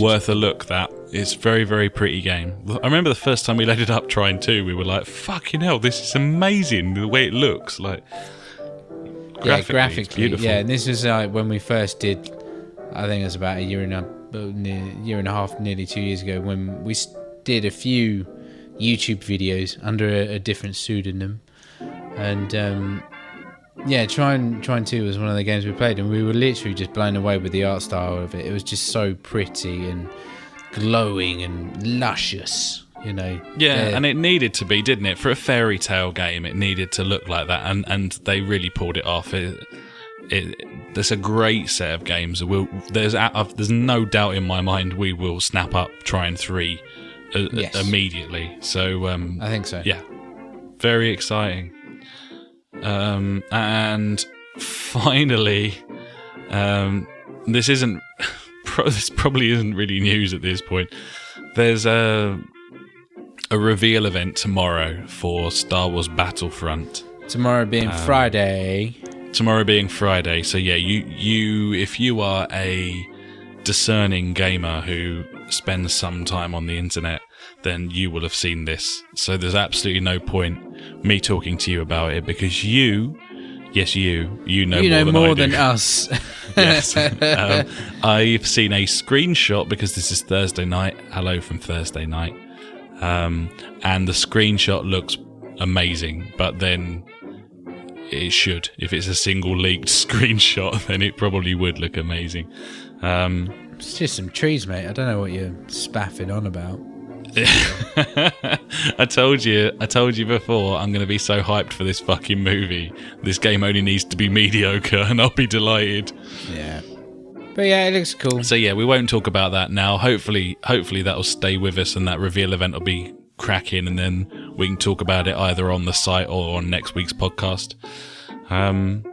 Worth a look. That it's very very pretty game. I remember the first time we loaded up Trine 2, we were like, "Fucking hell, this is amazing!" The way it looks, like graphically, yeah, graphically, beautiful. yeah. And this was like when we first did. I think it was about a year and a year and a half, nearly two years ago, when we did a few YouTube videos under a, a different pseudonym, and um, yeah, Trine Trine Two was one of the games we played, and we were literally just blown away with the art style of it. It was just so pretty and glowing and luscious, you know. Yeah, Uh, and it needed to be, didn't it? For a fairy tale game, it needed to look like that, and and they really pulled it off. It, it, there's a great set of games. We'll, there's I've- there's no doubt in my mind we will snap up Trine Three uh, Yes. immediately. So um, I think so. yeah, very exciting. Um, and finally, um, this isn't. This probably isn't really news at this point. There's a a reveal event tomorrow for Star Wars Battlefront. Tomorrow being Um, Friday. Tomorrow being Friday, so yeah, you you if you are a discerning gamer who spends some time on the internet, then you will have seen this. So there's absolutely no point me talking to you about it because you, yes, you, you know you more know than more than us. yes. um, I've seen a screenshot because this is Thursday night. Hello from Thursday night. Um, and the screenshot looks amazing, but then it should. If it's a single leaked screenshot, then it probably would look amazing. Um, It's just some trees, mate. I don't know what you're spaffing on about. I told you, I told you before, I'm going to be so hyped for this fucking movie. This game only needs to be mediocre, and I'll be delighted. Yeah. But yeah, it looks cool. So yeah, we won't talk about that now. Hopefully, hopefully that'll stay with us, and that reveal event will be cracking, and then we can talk about it either on the site or on next week's podcast. Um,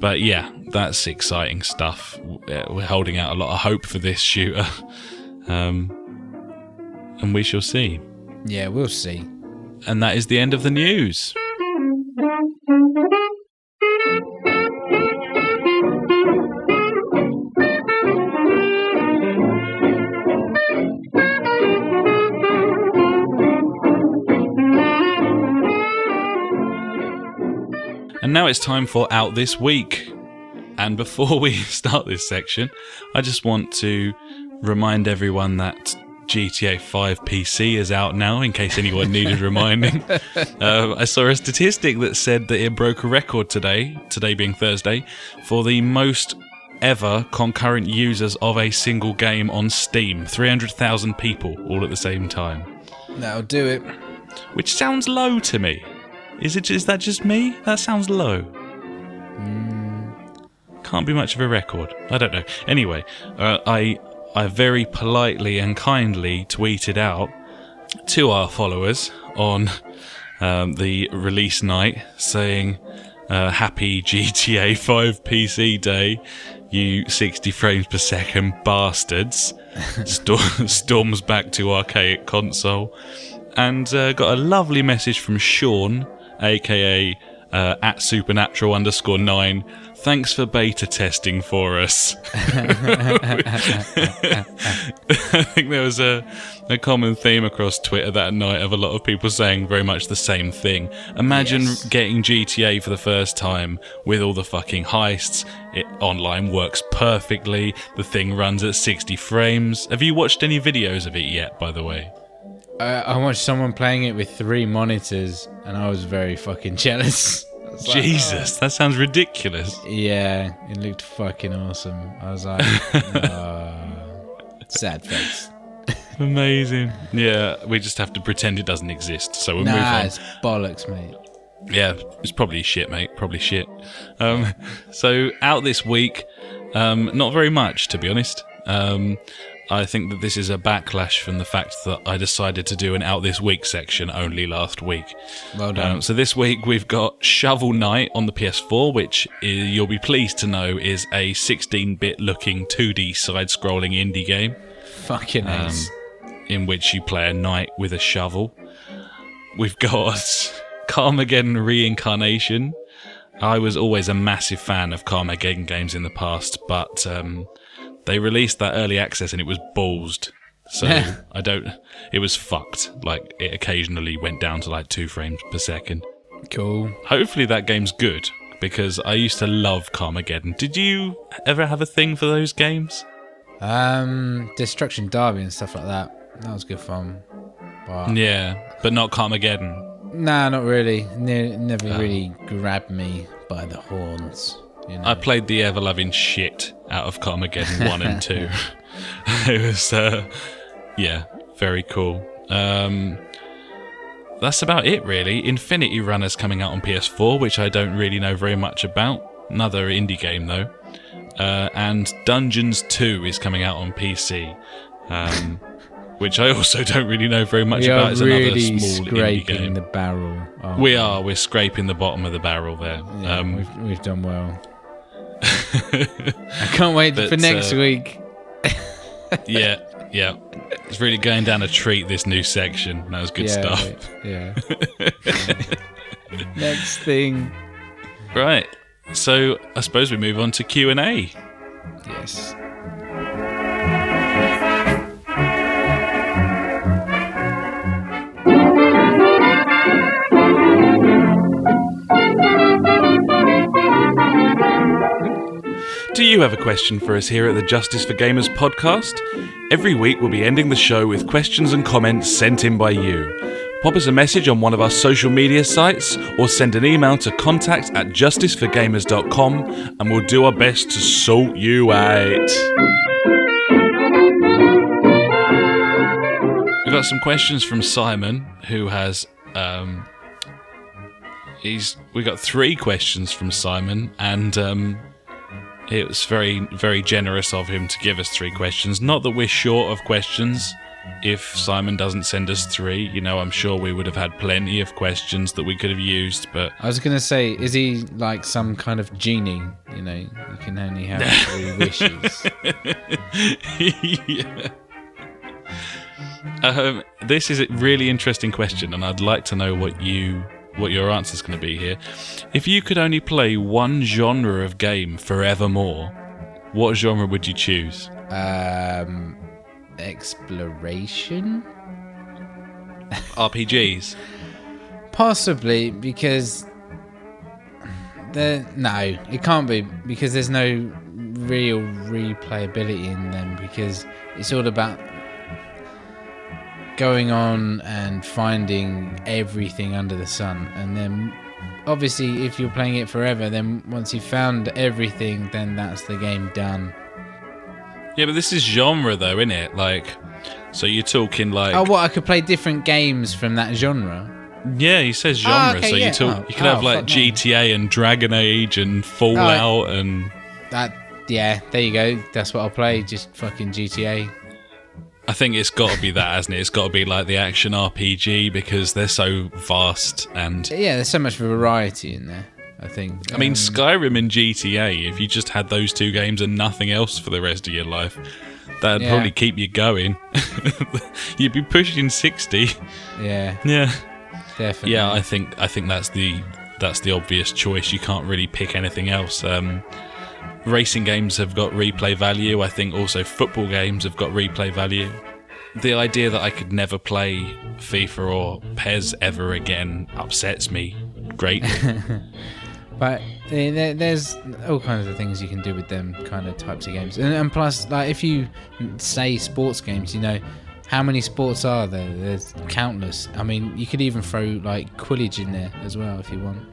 but yeah, that's exciting stuff. Uh, We're holding out a lot of hope for this shooter, um, and we shall see. Yeah, we'll see. And that is the end of the news. And now it's time for Out This Week. And before we start this section, I just want to remind everyone that GTA 5 PC is out now, in case anyone needed reminding. Uh, I saw a statistic that said that it broke a record today, today being Thursday, for the most ever concurrent users of a single game on Steam 300,000 people all at the same time. That'll do it. Which sounds low to me. Is it? Is that just me? That sounds low. Can't be much of a record. I don't know. Anyway, uh, I I very politely and kindly tweeted out to our followers on um, the release night saying, uh, "Happy GTA 5 PC Day, you 60 frames per second bastards!" Storm- storms back to archaic console and uh, got a lovely message from Sean, aka uh, at supernatural underscore nine. Thanks for beta testing for us. I think there was a, a common theme across Twitter that night of a lot of people saying very much the same thing. Imagine Yes. getting GTA for the first time with all the fucking heists. It online works perfectly. The thing runs at 60 frames. Have you watched any videos of it yet, by the way? Uh, I watched someone playing it with three monitors, and I was very fucking jealous. I like, Jesus, that sounds ridiculous. "Oh." Yeah, it looked fucking awesome. I was like, uh, sad face. Amazing. Yeah, we just have to pretend it doesn't exist. So we'll move Nah, on. it's bollocks, mate. Yeah, it's probably shit, mate. Probably shit. Um, so out this week, um, not very much, to be honest. Um, I think that this is a backlash from the fact that I decided to do an out this week section only last week. Well done. Um, so this week we've got Shovel Knight on the PS4, which i you'll be pleased to know is a 16-bit looking 2D side-scrolling indie game fucking ace. in which you play a knight with a shovel. We've got Carmageddon Reincarnation. I was always a massive fan of Carmageddon games in the past, but um, they released that early access and it was ballsed. So I don't. It was fucked. Like it occasionally went down to like two frames per second. cool. Hopefully that game's good because I used to love Carmageddon. Did you ever have a thing for those games? Um, Destruction Derby and stuff like that. That was good fun. But Yeah, but not Carmageddon. nah, not really. Ne- never really grabbed me by the horns. You know? I played the ever loving shit out of Carmageddon 1 and 2. it was, uh, yeah, very cool. Um, that's about it, really. Infinity Runner's coming out on PS4, which I don't really know very much about. Another indie game, though. Uh, and Dungeons 2 is coming out on PC, um, which I also don't really know very much we about. It's really another small indie game. the barrel. aren't We are. We're scraping the bottom of the barrel there. Yeah, um, we've, we've done well. I can't wait for next uh, week. yeah, yeah. It's really going down a treat, this new section. That was good yeah, stuff. Yeah. next thing. Right. So I suppose we move on to Q&A. Yes. Do you have a question for us here at the Justice for Gamers podcast? Every week we'll be ending the show with questions and comments sent in by you. Pop us a message on one of our social media sites or send an email to contact at justiceforgamers.com and we'll do our best to sort you out. We've got some questions from Simon, who has um, he's we got three questions from Simon, and um, it was very very generous of him to give us three questions. Not that we're short of questions, if Simon doesn't send us three. You know, I'm sure we would have had plenty of questions that we could have used, but I was gonna say, is he like some kind of genie? You know, you can only have three wishes. yeah. Um, this is a really interesting question, and I'd like to know what you what your answer is going to be here. If you could only play one genre of game forevermore, what genre would you choose? Um, exploration, RPGs. possibly because there. No, it can't be because there's no real replayability in them because it's all about going on and finding everything under the sun and then obviously if you're playing it forever then once you've found everything then that's the game done Yeah, but this is genre though, isn't it? Like, so you're talking like oh what i could play different games from that genre yeah, he says genre. Ah, okay, so yeah. you talk, Oh, you could oh, have oh, like fuck me. GTA and Dragon Age and oh, Fallout and that yeah there you go that's what i'll play just fucking gta I think it's got to be that, hasn't it? It's got to be like the action RPG because they're so vast and yeah there's so much variety in there i think I mean, Um, Skyrim and GTA, if you just had those two games and nothing else for the rest of your life, that'd Yeah. probably keep you going. You'd be pushing 60. yeah Yeah. definitely Yeah, I think I think that's the that's the obvious choice. You can't really pick anything else. Um, racing games have got replay value. I think also football games have got replay value. The idea that I could never play FIFA or PES ever again upsets me greatly. But there's all kinds of things you can do with them kind of types of games, and, and plus, like if you say sports games, you know how many sports are there? There's countless. I mean, you could even throw like Quidditch in there as well if you want.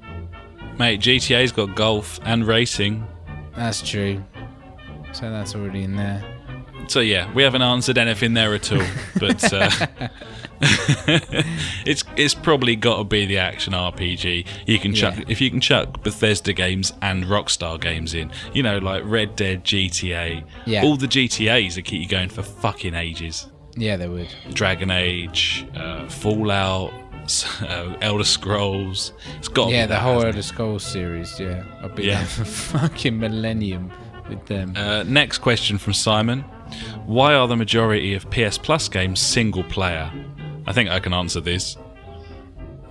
Mate, GTA's got golf and racing. That's true. So that's already in there. So yeah, we haven't answered anything there at all. But uh, it's it's probably got to be the action RPG. You can chuck Yeah. if you can chuck Bethesda games and Rockstar games in. You know, like Red Dead, GTA. Yeah. All the GTA's that keep you going for fucking ages. Yeah, they would. Dragon Age, uh, Fallout, uh, Elder Scrolls. It's got Yeah, the whole Elder Scrolls series. Yeah, I'll be Yeah. there for fucking millennium with them. Uh, next question from Simon: Why are the majority of PS Plus games single player? I think I can answer this.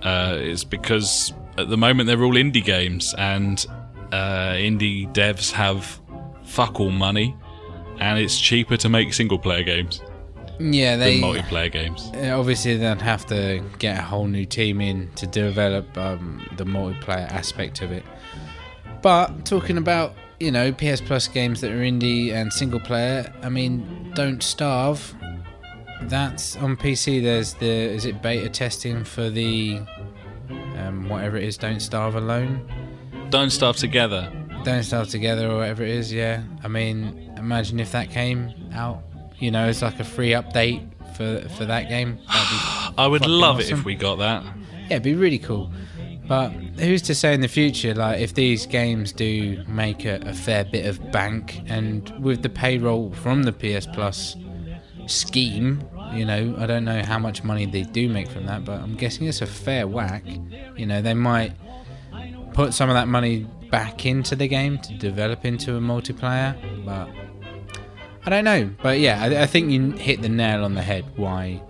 Uh, it's because at the moment they're all indie games, and uh, indie devs have fuck all money, and it's cheaper to make single player games yeah, they multiplayer games. Uh, Obviously, they'd have to get a whole new team in to develop um, the multiplayer aspect of it. But talking about you know PS Plus games that are indie and single player, I mean, Don't Starve. That's on PC. There's the is it beta testing for the um, whatever it is, Don't Starve Alone, Don't starve together. Don't Starve Together or whatever it is. Yeah, I mean, imagine if that came out. You know, it's like a free update for for that game. That'd be I would love it if we got that. Yeah, it'd be really cool. But who's to say in the future, like, if these games do make a, a fair bit of bank, and with the payroll from the PS Plus scheme, you know, I don't know how much money they do make from that, but I'm guessing it's a fair whack. You know, they might put some of that money back into the game to develop into a multiplayer, but I don't know. But yeah, I, I think you hit the nail on the head why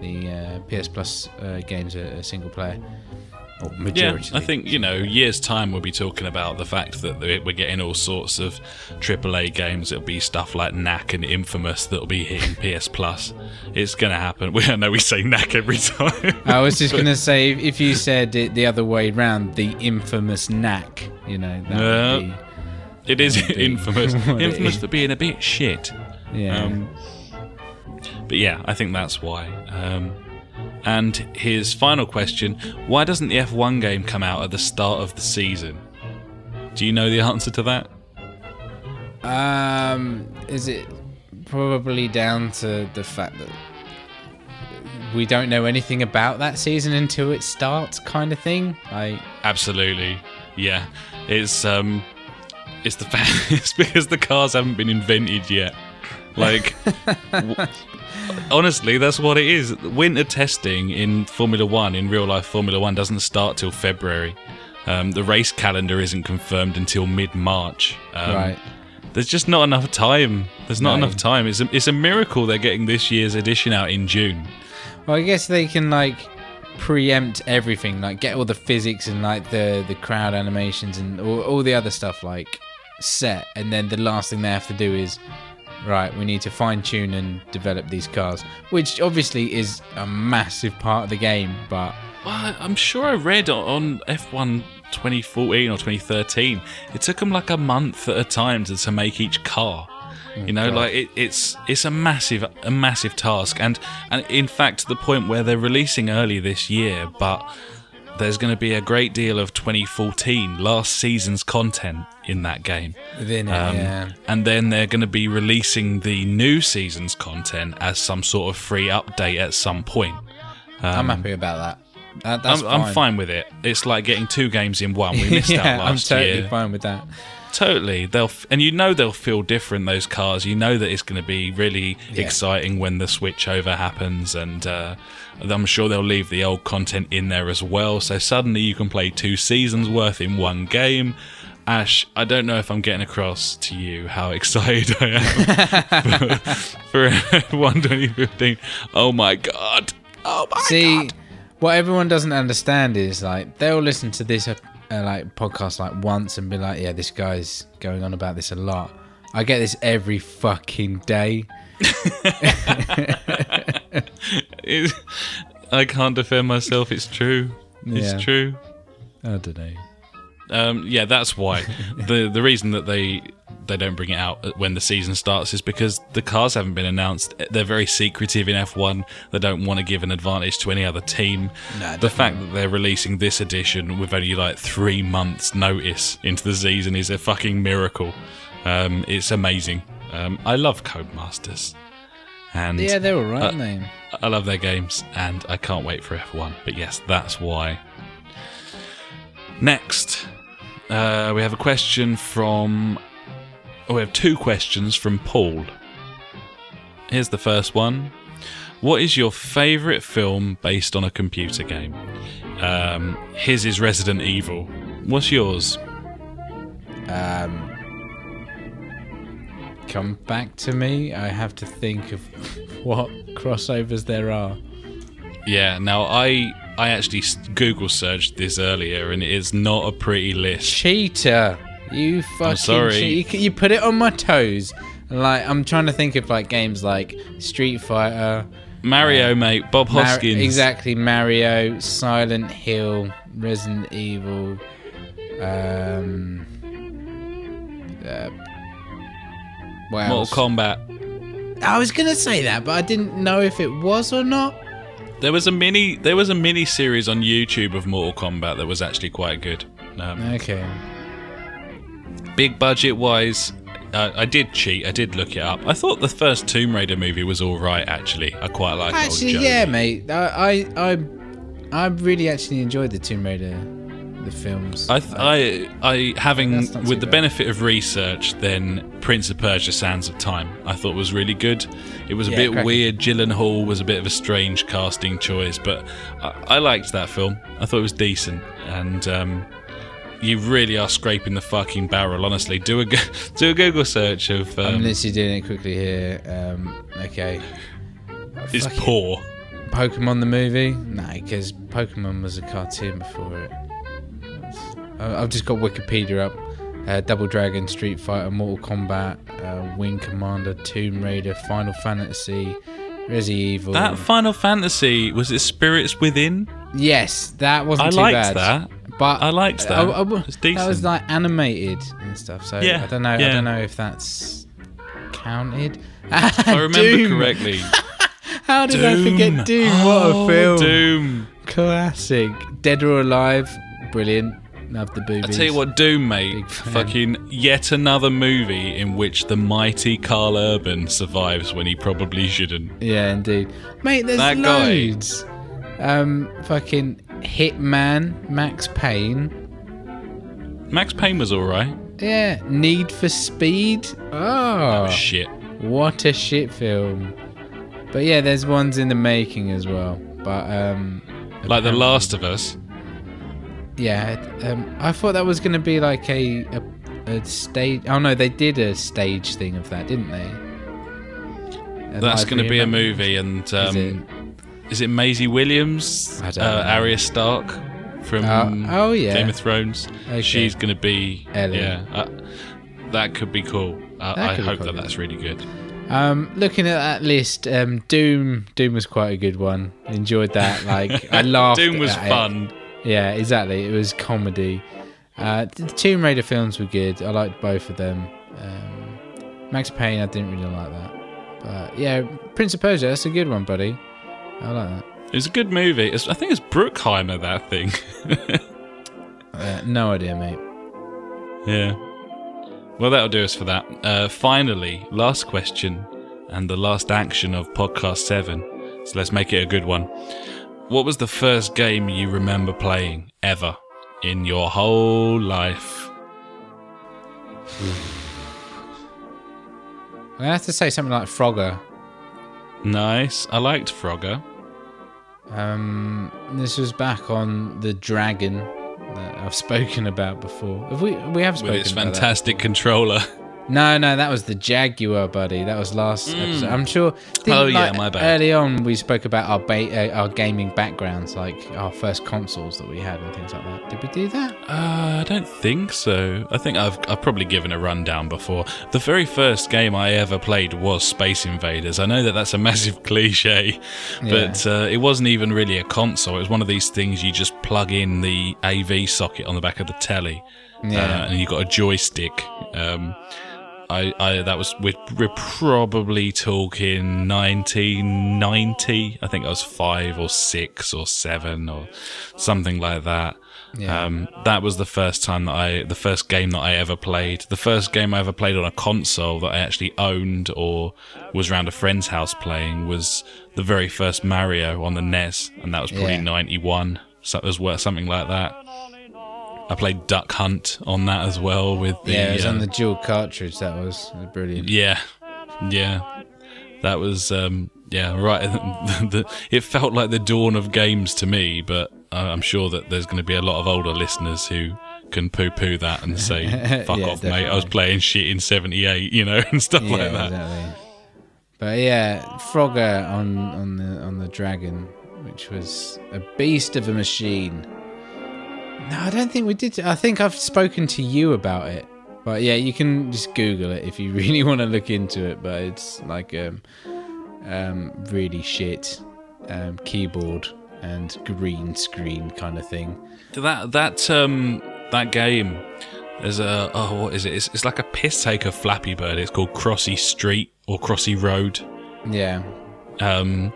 the uh, PS Plus uh, games are, single player. Or Yeah, majority. I think you know, years time we'll be talking about the fact that we're getting all sorts of AAA games. It'll be stuff like Knack and Infamous that'll be hitting PS Plus. It's gonna happen. We I know we say Knack every time. I was just gonna say if- you said it the other way round, the infamous knack, you know, that Yeah. would it is infamous. Infamous for being a bit shit. yeah. Um, but yeah, I think that's why. Um, and his final question: Why doesn't the F1 game come out at the start of the season? Do you know the answer to that? Um, is it probably down to the fact that we don't know anything about that season until it starts, kind of thing? Like, Absolutely, yeah. It's um, it's the fact it's because the cars haven't been invented yet. Like, w- honestly, that's what it is. Winter testing in Formula One, in real life Formula One, doesn't start till February. Um, the race calendar isn't confirmed until mid March. Um, right. There's just not enough time. There's not No. enough time. It's a, it's a miracle they're getting this year's edition out in June. Well, I guess they can like preempt everything, like get all the physics and like the the crowd animations and all, all the other stuff like set, and then the last thing they have to do is right. We need to fine tune and develop these cars, which obviously is a massive part of the game. But Well, I'm sure I read on F1 2014 or 2013, it took them like a month at a time to, to make each car. Oh you know, God. like it, it's it's a massive a massive task, and and in fact to the point where they're releasing early this year, but there's going to be a great deal of 2014 last season's content in that game. within it, Um, yeah, And then they're going to be releasing the new season's content as some sort of free update at some point. I'm happy about that. that I'm, I'm fine with it. It's like getting two games in one. We missed yeah, out last I'm totally year. fine with that. Totally. They'll f- and you know they'll feel different those cars. You know that it's going to be really Yeah. exciting when the switch over happens, and uh, I'm sure they'll leave the old content in there as well. So suddenly you can play two seasons worth in one game. Ash, I don't know if I'm getting across to you how excited I am for, for 1 2015. Oh my god! Oh my See, god! what everyone doesn't understand is like they'll listen to this uh, like podcast like once and be like, "Yeah, this guy's going on about this a lot." I get this every fucking day. It- I can't defend myself. It's true. It's Yeah. true. I don't know. Um, yeah, that's why. the The reason that they they don't bring it out when the season starts is because the cars haven't been announced. They're very secretive in F1. They don't want to give an advantage to any other team. No, the fact that they're releasing this edition with only like three months' notice into the season is a fucking miracle. Um, it's amazing. Um, I love Codemasters, and Yeah, they're all right, Uh, aren't they? I love their games, and I can't wait for F1. But yes, that's why. Next, uh, we have a question from. Oh, we have two questions from Paul. Here's the first one. What is your favourite film based on a computer game? Um, his is Resident Evil. What's yours? Um, come back to me. I have to think of what crossovers there are. Yeah, now I I actually Google searched this earlier, and it is not a pretty list. Cheater! You fucking sorry. cheat- You, you put it on my toes. Like I'm trying to think of like games like Street Fighter, Mario, mate, Bob Mar- Hoskins. exactly Mario, Silent Hill, Resident Evil, um, uh, what else? Mortal Kombat. I was gonna say that, but I didn't know if it was or not. There was a mini. There was a mini series on YouTube of Mortal Kombat that was actually quite good. Um, Okay. Big budget wise, uh, I did cheat. I did look it up. I thought the first Tomb Raider movie was all right. Actually, I quite like. Actually, yeah, mate. I, I, I, I really actually enjoyed the Tomb Raider, the films. I, th- I, I having with the bad. benefit of research, then Prince of Persia: Sands of Time, I thought was really good. It was a Yeah, bit cracking. weird. Gyllenhaal was a bit of a strange casting choice, but I, I liked that film. I thought it was decent, and um, you really are scraping the fucking barrel. Honestly, do a do a Google search of. I'm Um, literally doing it quickly here. Um, okay. it's Fuck it. poor. Pokemon the movie? No, because Pokemon was a cartoon before it. I've just got Wikipedia up. Uh, Double Dragon, Street Fighter, Mortal Kombat, uh, Wing Commander, Tomb Raider, Final Fantasy, Resi Evil. That Final Fantasy was it Spirits Within? yes, that wasn't I too liked bad. that. But I liked that. I- I It's that was like animated and stuff. So Yeah, I don't know. I don't know if that's counted. If I remember correctly. How did I forget Doom? What Oh, a film! Doom. Classic. Dead or Alive, brilliant. Love the boobies. I tell you what, Doom, mate. Fucking yet another movie in which the mighty Karl Urban survives when he probably shouldn't. Yeah, indeed, mate. There's That guy. loads. Um, fucking Hitman, Max Payne. Max Payne was alright. Yeah, Need for Speed. Oh, Shit. what a shit film. But yeah, there's ones in the making as well. But um, Like The Last of Us. Yeah, um, I thought that was going to be like a, a a stage. Oh no, they did a stage thing of that, didn't they? A That's going to be a movie, and um, it? Is, it? Maisie Williams, I don't uh. Arya Stark from Uh, oh, yeah. Game of Thrones? Okay. She's going to be Ellie. yeah. Uh, that could be cool. I hope that that's really good. Um, looking at that list, um, Doom Doom was quite a good one. Enjoyed that. Like I laughed. Doom was at it. fun. Yeah, exactly. It was comedy. Uh, the Tomb Raider films were good. I liked both of them. Um, Max Payne, I didn't really like that. But yeah, Prince of Persia, that's a good one, buddy. I like that. It was a good movie. It's, I think it's Bruckheimer that thing. Uh, no idea, mate. yeah. Well, that'll do us for that. Uh, finally, last question and the last action of podcast seven. So let's make it a good one. What was the first game you remember playing ever in your whole life? I have to say something like Frogger. Nice. I liked Frogger. Um, this was back on the Dragon that I've spoken about before. Have we? We have With spoken its about that. fantastic controller. No, no, that was the Jaguar, buddy. That was last episode. I'm sure. Mm. Oh, yeah, like, my bad. Early on, we spoke about our ba- uh, our gaming backgrounds, like our first consoles that we had and things like that. Did we do that? Uh, I don't think so. I think I've, I've probably given a rundown before. The very first game I ever played was Space Invaders. I know that that's a massive cliche, but uh, it wasn't even really a console. It was one of these things you just plug in the AV socket on the back of the telly, Yeah. uh, and you got a joystick. Um, I, I that was we're, we're probably talking 1990. I think I was five or six or seven or something like that. Yeah. Um, that was the first time that I, the first game that I ever played. The first game I ever played on a console that I actually owned or was around a friend's house playing was the very first Mario on the NES, and that was probably Yeah. 91. So it was worth something like that. I played Duck Hunt on that as well with the, yeah, it was uh, on the dual cartridge. That was, was brilliant. yeah, yeah. That was um, yeah right. the, it felt like the dawn of games to me, but uh, I'm sure that there's going to be a lot of older listeners who can poo-poo that and say, "Fuck Yeah, off, mate! I was playing shit in '78," you know, and stuff Yeah, like that. exactly. But yeah, Frogger on on the on the Dragon, which was a beast of a machine. No, I don't think we did. I think I've spoken to you about it. But yeah, you can just Google it if you really want to look into it. But it's like um, um, really shit um, keyboard and green screen kind of thing. That that um that game. There's a oh what is it? It's, it's like a piss take of Flappy Bird. It's called Crossy Street or Crossy Road. Yeah, Um,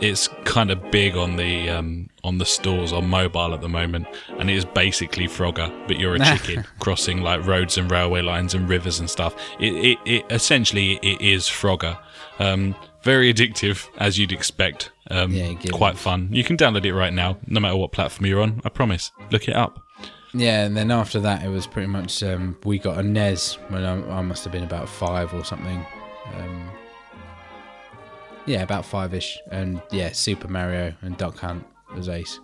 it's kind of big on the um, on the stores on mobile at the moment, and it is basically Frogger, but you're a chicken crossing like roads and railway lines and rivers and stuff. It, it, it essentially it is Frogger. Um, very addictive as you'd expect. Um, Yeah, quite it- fun. You can download it right now, no matter what platform you're on. I promise. Look it up. Yeah, and then after that, it was pretty much um, we got a NES when I, I must have been about five or something. Um, yeah, about five ish. And yeah, Super Mario and Duck Hunt was ace.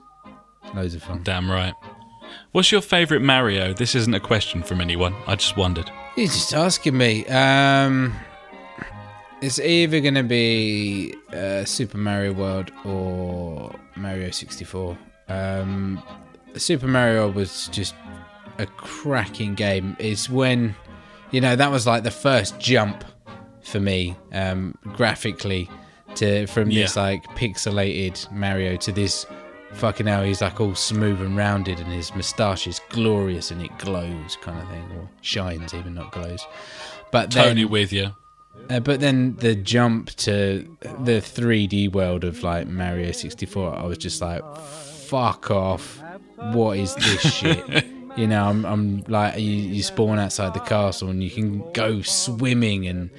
Loads of fun. Damn right. What's your favourite Mario? This isn't a question from anyone. I just wondered. You're just asking me. Um, it's either going to be uh, Super Mario World or Mario 64. Um, Super Mario was just a cracking game. It's when, you know, that was like the first jump for me um, graphically to from this like pixelated Mario to this fucking hell. He's like all smooth and rounded, and his moustache is glorious and it glows, kind of thing, or shines even, not glows. But then, Tony with you. uh, but then the jump to the 3D world of like Mario 64, I was just like, fuck off. What is this shit? You know, I'm, I'm like, you, you spawn outside the castle and you can go swimming and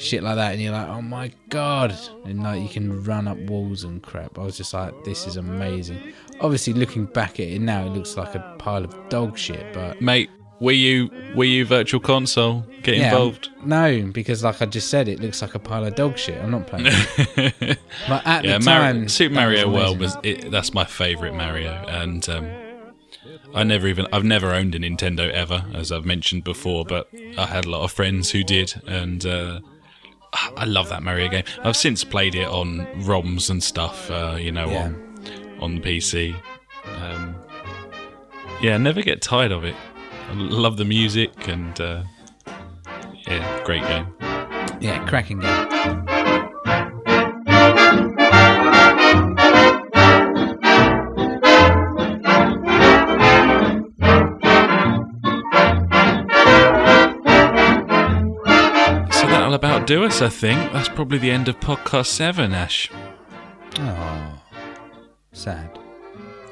shit like that. And you're like, oh my God. And like, you can run up walls and crap. I was just like, this is amazing. Obviously, looking back at it now, it looks like a pile of dog shit, but Mate, were you Wii U Virtual Console, get Yeah, involved. No, because like I just said, it looks like a pile of dog shit. I'm not playing. it. but at Yeah, the Mar- time, Super Mario was World was it, that's my favorite Mario, and um, I never even I've never owned a Nintendo ever, as I've mentioned before, but I had a lot of friends who did, and uh, I love that Mario game. I've since played it on ROMs and stuff, uh, you know, Yeah. on on the PC. Um, yeah, never get tired of it. I love the music and uh, yeah, great game. Yeah, cracking game. That'll about do us, I think. That's probably the end of podcast seven, Ash. Oh, sad.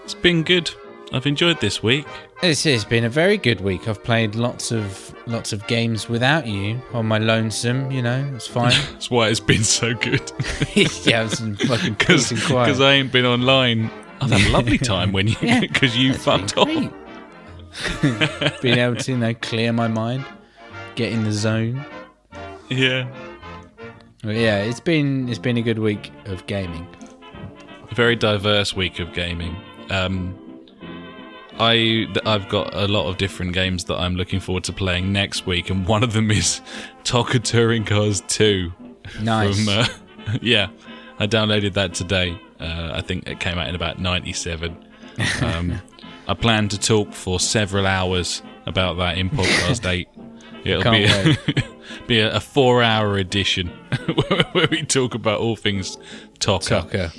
It's been good. I've enjoyed this week. This has been a very good week. I've played lots of lots of games without you on my lonesome. You know, it's fine. That's why it's been so good. yeah, it's in fucking peace and quiet. Because I ain't been online. I've had a lovely time when you Yeah. because you It's been fucked off. Being able to, you know, clear my mind, get in the zone. Yeah. But yeah, it's been it's been a good week of gaming. A very diverse week of gaming. Um, I I've got a lot of different games that I'm looking forward to playing next week, and one of them is TOCA Touring Cars 2. Nice. From, uh, yeah, I downloaded that today. Uh, I think it came out in about '97. Um, I plan to talk for several hours about that in podcast eight. It'll Can't be a, be a, a four-hour edition where we talk about all things TOCA. Tucker,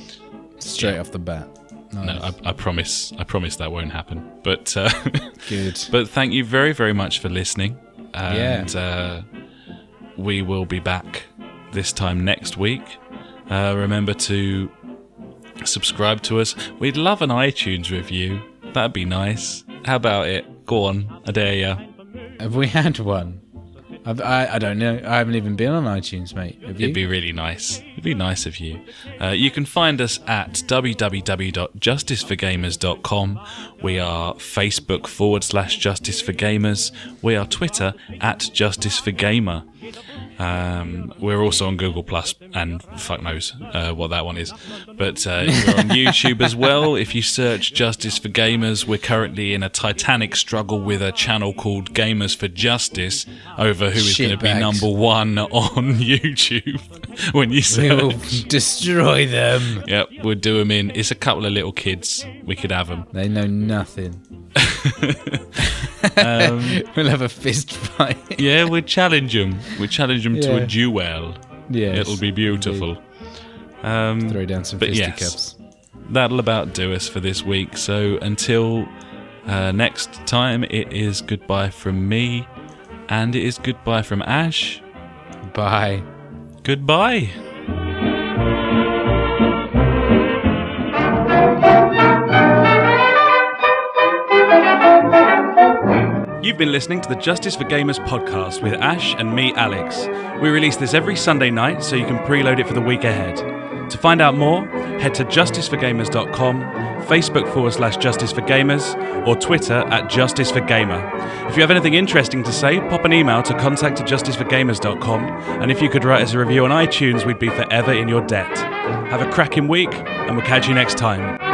straight off the bat. Nice. No, I, I promise. I promise that won't happen. But uh, Good. but thank you very very much for listening. And uh, we will be back this time next week. Uh, remember to subscribe to us. We'd love an iTunes review. That'd be nice. How about it? Go on, I dare ya. Have we had one? I I don't know. I haven't even been on iTunes, mate. Have? It'd be really nice. It'd be nice of you. Uh, you can find us at www.justiceforgamers.com. We are Facebook forward slash Justice for Gamers. We are Twitter at Justice for Gamer. Um, we're also on Google Plus, and fuck knows uh, what that one is. But uh, we're on YouTube as well. If you search Justice for Gamers, we're currently in a titanic struggle with a channel called Gamers for Justice over who is going to be number one on YouTube when you We will destroy them. Yep, we'll do them in. It's a couple of little kids. We could have them. They know nothing. Um, We'll have a fist fight. yeah, we'd challenge them. We'd challenge them to a duel. yes, It'll be beautiful. Um, Throw down some But yes. fisticuffs. that'll about do us for this week. So until uh, next time, it is goodbye from me, and it is goodbye from Ash. Bye. Goodbye. You've been listening to the Justice for Gamers podcast with Ash and me, Alex. We release this every Sunday night so you can preload it for the week ahead. To find out more, head to justiceforgamers.com, Facebook forward slash Justice for Gamers, or Twitter at Justice for Gamer. If you have anything interesting to say, pop an email to contact at justiceforgamers.com, and if you could write us a review on iTunes, we'd be forever in your debt. Have a cracking week, and we'll catch you next time.